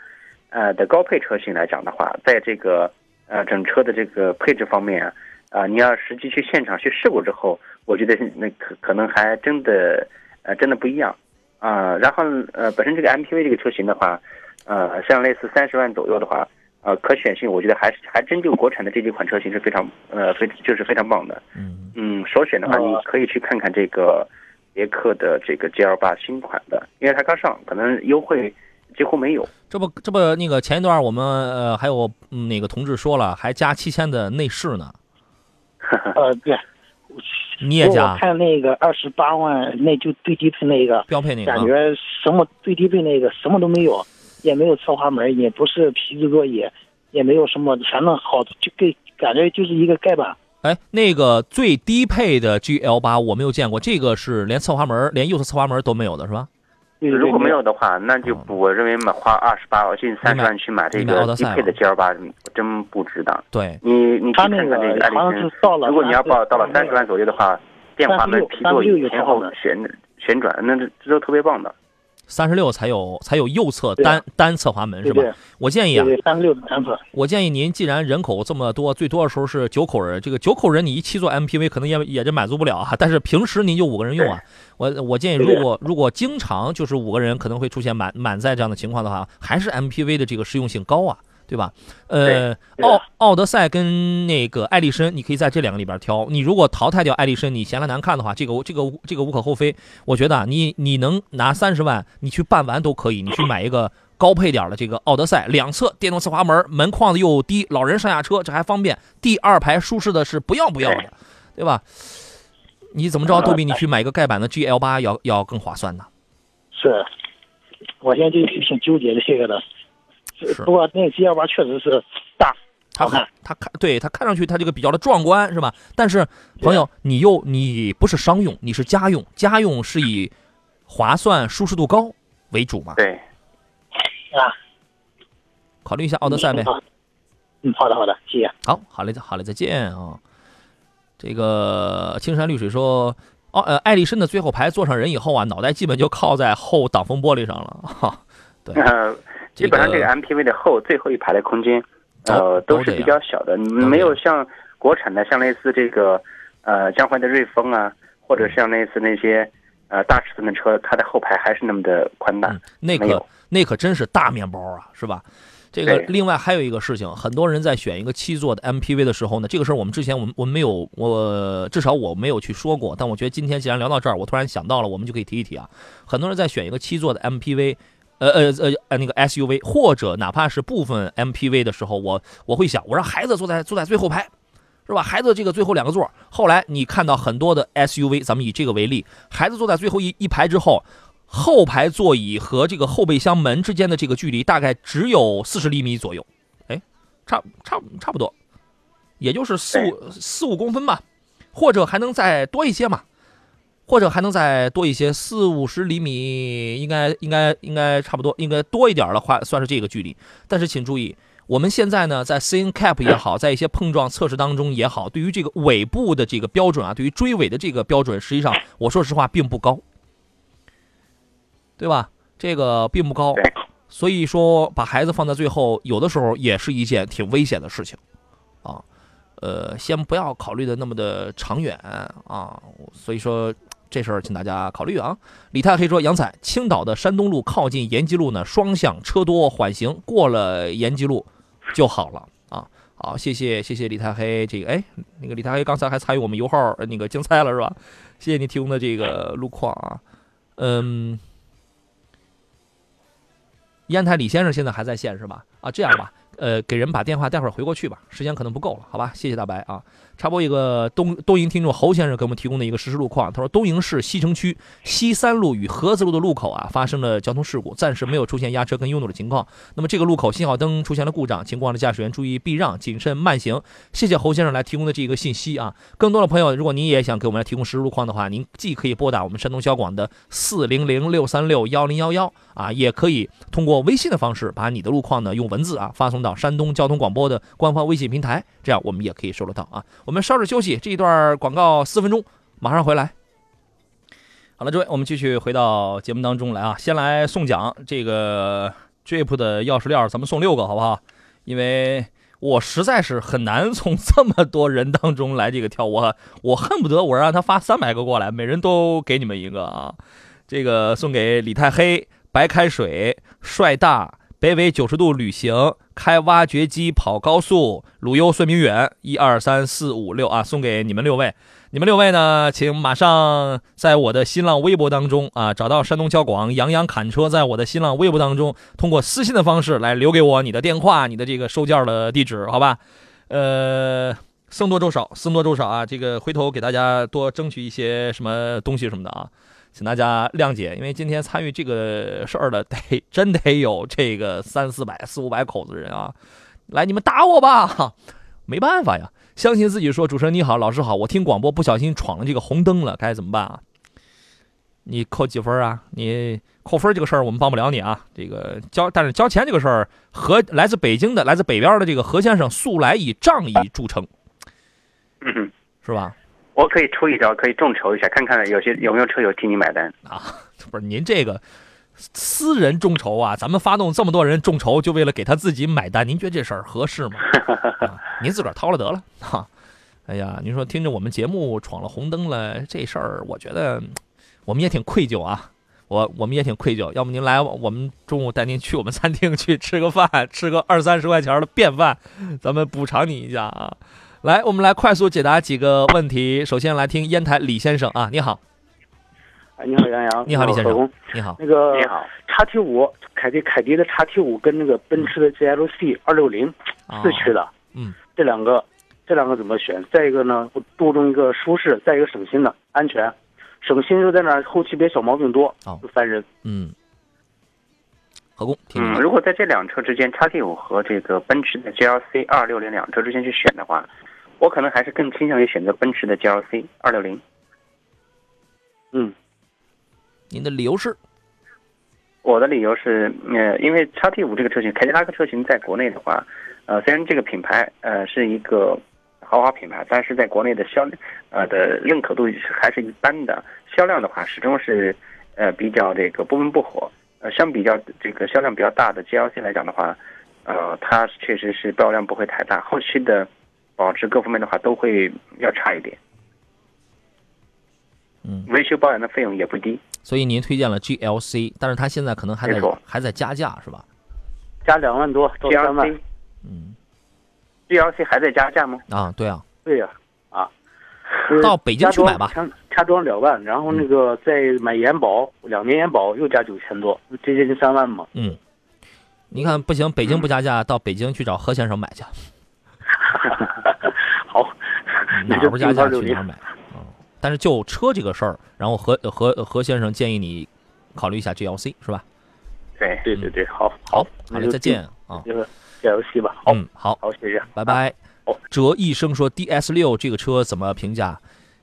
呃的高配车型来讲的话，在这个呃整车的这个配置方面啊，你要实际去现场去试过之后，我觉得那可可能还真的。呃，真的不一样，啊，然后呃，本身这个 MPV 这个车型的话，呃，像类似三十万左右的话，呃，可选性我觉得还是还真就国产的这几款车型是非常呃非就是非常棒的，嗯嗯，首选的话你可以去看看这个别克的这个 GL 八新款的，因为它刚上，可能优惠几乎没有。这不这不那个前一段我们呃还有那个同志说了，还加七千的内饰呢。呃，对。你也加？我看那个二十八万，那就最低配那个标配那个，感觉什么最低配那个什么都没有，也没有侧滑门，也不是皮质座椅，也没有什么，反正好就给感觉就是一个盖板。哎，那个最低配的 GL 八我没有见过，这个是连侧滑门，连右侧侧滑门都没有的是吧？如果没有的话，那就不，我认为买花二十八近三十万去买这个低配的 G L 八，真不值当。对，你你去看看这个爱丽绅，如果你要报到了三十万左右的话，电滑门、皮座椅、前后旋旋转，那这这都特别棒的。三十六才有才有右侧单单侧滑门是吧？我建议啊，三十六单侧。我建议您，既然人口这么多，最多的时候是九口人，这个九口人你一七座 MPV 可能也也就满足不了啊。但是平时您就五个人用啊。我我建议，如果如果经常就是五个人可能会出现满满载这样的情况的话，还是 MPV 的这个实用性高啊。对吧？呃，奥奥德赛跟那个艾力绅，你可以在这两个里边挑。你如果淘汰掉艾力绅，你嫌它难看的话，这个这个这个无可厚非。我觉得啊你你能拿三十万，你去办完都可以。你去买一个高配点的这个奥德赛，两侧电动侧滑门，门框子又低，老人上下车这还方便。第二排舒适的是不要不要的，对吧？你怎么着都比你去买一个盖板的 GL 八要要更划算呢？是，我现在就挺纠结的这个的。是，不过那个 GL 八确实是大，好看，它看对它看上去它这个比较的壮观是吧？但是朋友，你又你不是商用，你是家用，家用是以划算、舒适度高为主嘛？对。啊，考虑一下奥德赛呗。嗯，好的好的，谢谢。好，好嘞，好嘞，再见啊。这个青山绿水说，哦，呃，艾力绅的最后排坐上人以后啊，脑袋基本就靠在后挡风玻璃上了。哈，对，基本上这个 MPV 的后最后一排的空间，呃，都是比较小的，没有像国产的，像类似这个呃江淮的瑞风啊，或者像类似那些呃大尺寸的车，它的后排还是那么的宽大。那可那可真是大面包啊，是吧？这个另外还有一个事情，很多人在选一个七座的 MPV 的时候呢，这个事儿我们之前我们我们没有，我至少我没有去说过。但我觉得今天既然聊到这儿，我突然想到了，我们就可以提一提啊。很多人在选一个七座的 MPV，呃呃呃呃那个 SUV，或者哪怕是部分 MPV 的时候，我我会想，我让孩子坐在坐在最后排，是吧？孩子这个最后两个座。后来你看到很多的 SUV，咱们以这个为例，孩子坐在最后一一排之后。后排座椅和这个后备箱门之间的这个距离大概只有四十厘米左右，哎，差差差不多，也就是四五四五公分吧，或者还能再多一些嘛，或者还能再多一些，四五十厘米应该应该应该差不多，应该多一点的话算是这个距离。但是请注意，我们现在呢在 C N Cap 也好，在一些碰撞测试当中也好，对于这个尾部的这个标准啊，对于追尾的这个标准，实际上我说实话并不高。对吧？这个并不高，所以说把孩子放在最后，有的时候也是一件挺危险的事情，啊，呃，先不要考虑的那么的长远啊，所以说这事儿请大家考虑啊。李太黑说：“杨仔，青岛的山东路靠近延吉路呢，双向车多缓行，过了延吉路就好了啊。”好，谢谢谢谢李太黑，这个哎，那个李太黑刚才还参与我们油耗那个竞猜了是吧？谢谢你提供的这个路况啊，嗯。烟台李先生现在还在线是吧？啊，这样吧。呃，给人把电话待会儿回过去吧，时间可能不够了，好吧？谢谢大白啊。插播一个东东营听众侯先生给我们提供的一个实时路况，他说东营市西城区西三路与河子路的路口啊发生了交通事故，暂时没有出现压车跟拥堵的情况。那么这个路口信号灯出现了故障，请过往的驾驶员注意避让，谨慎慢行。谢谢侯先生来提供的这个信息啊。更多的朋友，如果您也想给我们来提供实时路况的话，您既可以拨打我们山东交广的四零零六三六幺零幺幺啊，也可以通过微信的方式把你的路况呢用文字啊发送到山东交通广播的官方微信平台，这样我们也可以收得到啊。我们稍事休息，这一段广告四分钟，马上回来。好了，诸位，我们继续回到节目当中来啊。先来送奖，这个 Jeep 的钥匙链咱们送六个，好不好？因为我实在是很难从这么多人当中来这个挑，我我恨不得我让他发三百个过来，每人都给你们一个啊。这个送给李太黑、白开水、帅大。北纬九十度旅行，开挖掘机跑高速，鲁优孙明远，一二三四五六啊，送给你们六位。你们六位呢，请马上在我的新浪微博当中啊，找到山东交广杨洋侃车，在我的新浪微博当中，通过私信的方式来留给我你的电话、你的这个收件的地址，好吧？呃，僧多粥少，僧多粥少啊，这个回头给大家多争取一些什么东西什么的啊。请大家谅解，因为今天参与这个事儿的得 真得有这个三四百、四五百口子人啊！来，你们打我吧！没办法呀，相信自己说，主持人你好，老师好，我听广播不小心闯了这个红灯了，该怎么办啊？你扣几分啊？你扣分这个事儿我们帮不了你啊。这个交，但是交钱这个事儿，何来自北京的、来自北边的这个何先生素来以仗义著称，是吧？我可以出一招，可以众筹一下，看看有些有没有车友替你买单啊？不是您这个私人众筹啊？咱们发动这么多人众筹，就为了给他自己买单？您觉得这事儿合适吗？您自个儿掏了得了哈。哎呀，您说听着我们节目闯了红灯了，这事儿我觉得我们也挺愧疚啊。我我们也挺愧疚，要不您来，我们中午带您去我们餐厅去吃个饭，吃个二三十块钱的便饭，咱们补偿你一下啊。来，我们来快速解答几个问题。首先来听烟台李先生啊，你好。哎你好，杨洋。你好，李先生。你好。那个你好。叉 T 五，凯迪凯迪的叉 T 五跟那个奔驰的 GLC 二六零四驱的，嗯，这两个，这两个怎么选？再一个呢，注重一个舒适，再一个省心的安全。省心就在那后期别小毛病多，就烦人。嗯。何工，嗯，如果在这两车之间，叉 T 五和这个奔驰的 GLC 二六零两车之间去选的话，我可能还是更倾向于选择奔驰的 GLC 二六零。嗯。您的理由是？我的理由是，呃，因为叉 T 五这个车型，凯迪拉克车型在国内的话，呃，虽然这个品牌呃是一个豪华品牌，但是在国内的销呃的认可度还是一般的，销量的话始终是呃比较这个不温不火。呃，相比较这个销量比较大的 GLC 来讲的话，呃，它确实是保有量不会太大，后期的保值各方面的话都会要差一点。嗯，维修保养的费用也不低，所以您推荐了 GLC，但是它现在可能还在还在加价是吧？加两万多，GLC，嗯，GLC 还在加价吗？啊，对啊，对呀，啊，到北京去买吧，加装两万，然后那个再买延保，两年延保又加九千多，接近三万嘛。嗯，你看不行，北京不加价，到北京去找何先生买去。好，哪儿不加价去哪儿买。但是就车这个事儿，然后何何何先生建议你考虑一下 GLC 是吧？对对对对，好，好，好嘞，再见啊。就是 GLC 吧。嗯，好，好，谢谢，拜拜。哦，哲一生说 DS 六这个车怎么评价？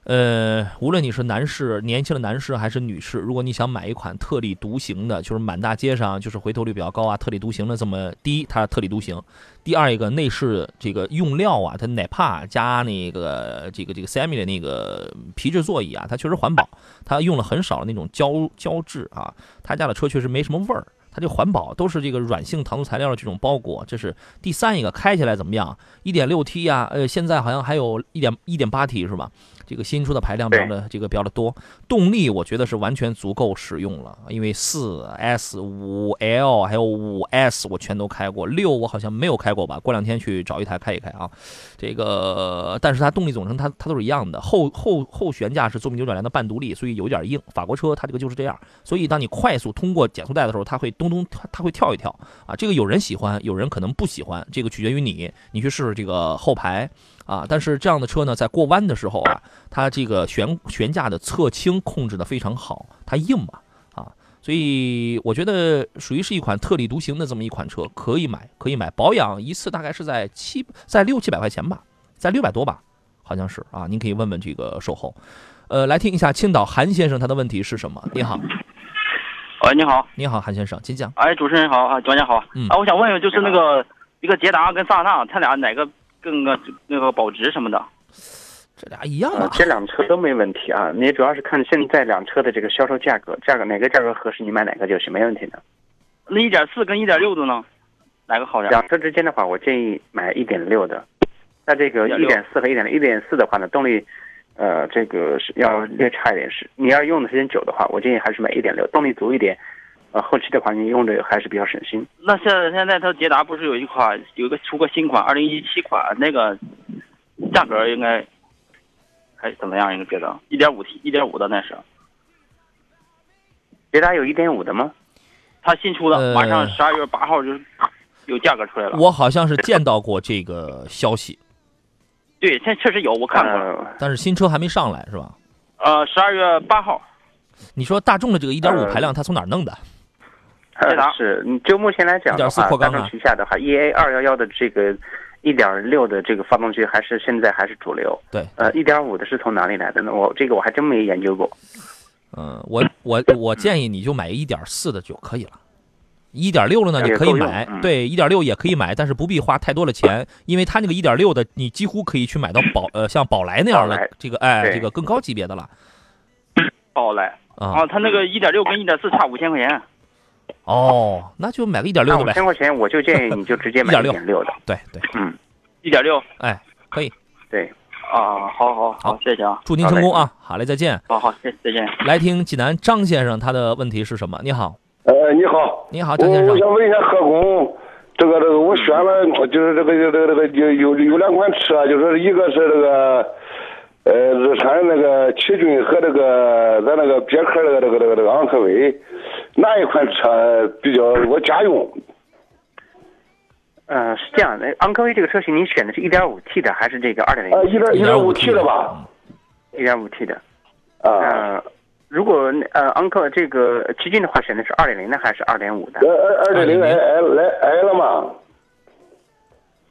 呃，无论你是男士、年轻的男士还是女士，如果你想买一款特立独行的，就是满大街上就是回头率比较高啊，特立独行的这么第一，它特立独行；第二一个内饰这个用料啊，它哪怕加那个这个这个 semi 的那个皮质座椅啊，它确实环保，它用了很少的那种胶胶质啊，他家的车确实没什么味儿。它这环保都是这个软性糖塑材料的这种包裹，这是第三一个开起来怎么样？一点六 T 呀，呃，现在好像还有一点一点八 T 是吧？这个新出的排量比较的这个比较的多，动力我觉得是完全足够使用了，因为四 S、五 L 还有五 S 我全都开过，六我好像没有开过吧？过两天去找一台开一开啊。这个，但是它动力总成它它都是一样的，后后后悬架是做扭转梁的半独立，所以有点硬。法国车它这个就是这样，所以当你快速通过减速带的时候，它会咚咚它它会跳一跳啊。这个有人喜欢，有人可能不喜欢，这个取决于你，你去试试这个后排。啊，但是这样的车呢，在过弯的时候啊，它这个悬悬架的侧倾控制的非常好，它硬嘛，啊，所以我觉得属于是一款特立独行的这么一款车，可以买，可以买。保养一次大概是在七，在六七百块钱吧，在六百多吧，好像是啊。您可以问问这个售后。呃，来听一下青岛韩先生他的问题是什么？你好，喂，你好，你好，韩先生，请讲。哎，主持人好啊，专家好。嗯。啊，我想问问，就是那个一个捷达跟桑塔纳，它俩哪个？更个那个保值什么的，这俩一样啊。这两车都没问题啊，你主要是看现在两车的这个销售价格，价格哪个价格合适，你买哪个就是没问题的。那一点四跟一点六的呢，哪个好点？两车之间的话，我建议买一点六的。那这个一点四和一点一点四的话呢，动力，呃，这个是要略差一点。是你要用的时间久的话，我建议还是买一点六，动力足一点。呃，后期的话你用着还是比较省心。那现在现在它捷达不是有一款有一个出个新款，二零一七款那个价格应该还怎么样？应该觉得一点五 T 一点五的那是。捷达有一点五的吗？它新出的，马上十二月八号就有价格出来了。我好像是见到过这个消息。对，现在确实有，我看过，但是新车还没上来，是吧？呃，十二月八号。你说大众的这个一点五排量，它从哪儿弄的？捷达是，就目前来讲的话，大众旗下的话，E A 二幺幺的这个一点六的这个发动机还是现在还是主流。对，呃，一点五的是从哪里来的呢？我这个我还真没研究过。嗯，我我我建议你就买一点四的就可以了。一点六的呢，你可以买，对，一点六也可以买，但是不必花太多的钱，因为它那个一点六的，你几乎可以去买到宝呃像宝来那样的这个哎这个更高级别的了。宝来啊，它那个一点六跟一点四差五千块钱。哦，那就买个一点六的呗。五千块钱，我就建议你就直接买一点六的。对对，嗯，一点六，哎，可以。对，啊，好好好，谢谢啊，祝您成功啊！好嘞，再见。好好，谢再见。来听济南张先生，他的问题是什么？你好。呃，你好。你好，张先生。我想问一下何工，这个这个我选了，就是这个这个这个有有有两款车，就是一个是这个呃，日产那个奇骏和这个咱那个别克那个这个这个这个昂科威，哪一款车比较我家用？呃，是这样的，昂科威这个车型，您选的是一点五 T 的还是这个二点零？呃，一点一点五 T 的吧。一点五 T 的。啊。呃，如果呃昂科这个奇骏的话，选的是二点零的还是二点五的？呃，二二点零来挨了吗？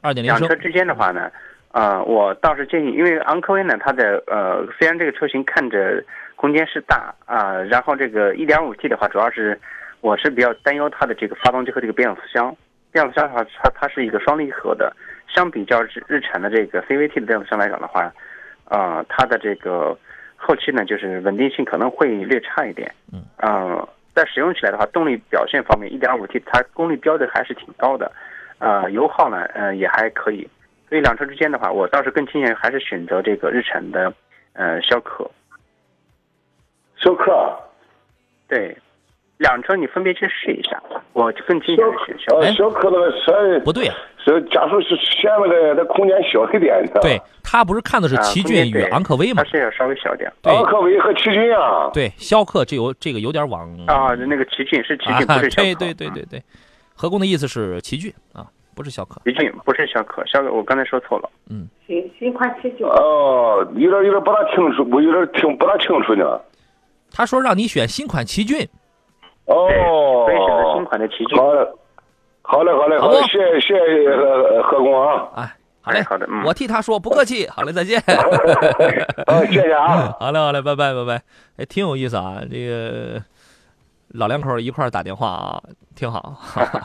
二点零两车之间的话呢，呃，我倒是建议，因为昂科威呢，它的呃，虽然这个车型看着空间是大啊，然后这个一点五 T 的话，主要是我是比较担忧它的这个发动机和这个变速箱。变速箱的话，它它是一个双离合的，相比较日日产的这个 CVT 的变速箱来讲的话，呃，它的这个后期呢，就是稳定性可能会略差一点。嗯。呃，在使用起来的话，动力表现方面，一点五 T 它功率标的还是挺高的。呃，油耗呢，呃，也还可以，所以两车之间的话，我倒是更倾向于还是选择这个日产的，呃，逍客。逍客，对，两车你分别去试一下，我更倾向于选逍。呃，逍客那个车不对，是加速是嫌那个那空间小一点。对他不是看的是奇骏与昂科威吗？它是要稍微小点。昂科威和奇骏啊。对，逍客这有这个有点往啊，那个奇骏是奇骏，不是逍客。对对对对对。何工的意思是奇骏啊，不是逍客。奇骏不是逍客，逍客我刚才说错了。嗯，新新款奇骏。哦，有点有点不大清楚，我有点听不大清楚呢。他说让你选新款奇骏。哦。所以选择新款的奇骏。好嘞，好嘞，好嘞，好嘞，谢谢谢谢何何工啊。哎，好嘞，好的，我替他说不客气。好嘞，再见。好，谢谢啊。好嘞，好嘞，拜拜，拜拜。哎，挺有意思啊，这个。老两口一块打电话啊，挺好。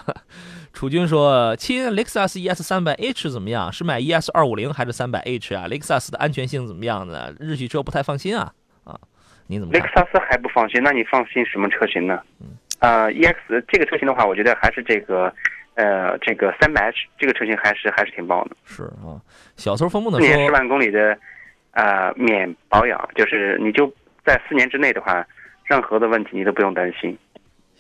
楚军说：“亲，雷克萨斯 ES 三百 H 怎么样？是买 ES 二五零还是三百 H 啊？雷克萨斯的安全性怎么样呢？日系车不太放心啊啊！你怎么？雷克萨斯还不放心？那你放心什么车型呢？啊，EX 这个车型的话，我觉得还是这个，呃，这个三百 H 这个车型还是还是挺棒的。是啊，小偷风梦的说，四年十万公里的，啊，免保养，就是你就在四年之内的话。”任何的问题你都不用担心，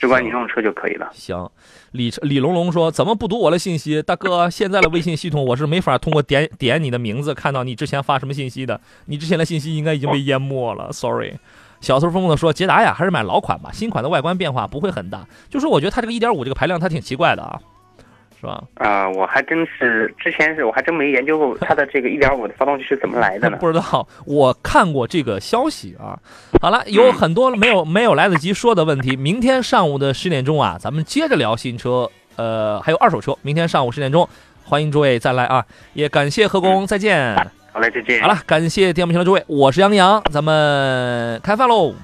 只管你用车就可以了。行，李李龙龙说：“怎么不读我的信息，大哥？现在的微信系统我是没法通过点点你的名字看到你之前发什么信息的。你之前的信息应该已经被淹没了，sorry。”小偷疯疯的说：“捷达呀，还是买老款吧，新款的外观变化不会很大。就是我觉得它这个一点五这个排量它挺奇怪的啊。”是吧？啊，我还真是之前是我还真没研究过 它的这个一点五的发动机是怎么来的呢？不知道，我看过这个消息啊。好了，有很多没有没有来得及说的问题，明天上午的十点钟啊，咱们接着聊新车，呃，还有二手车。明天上午十点钟，欢迎诸位再来啊！也感谢何工，再见。好嘞，再见。好了，感谢电幕前的诸位，我是杨洋，咱们开饭喽。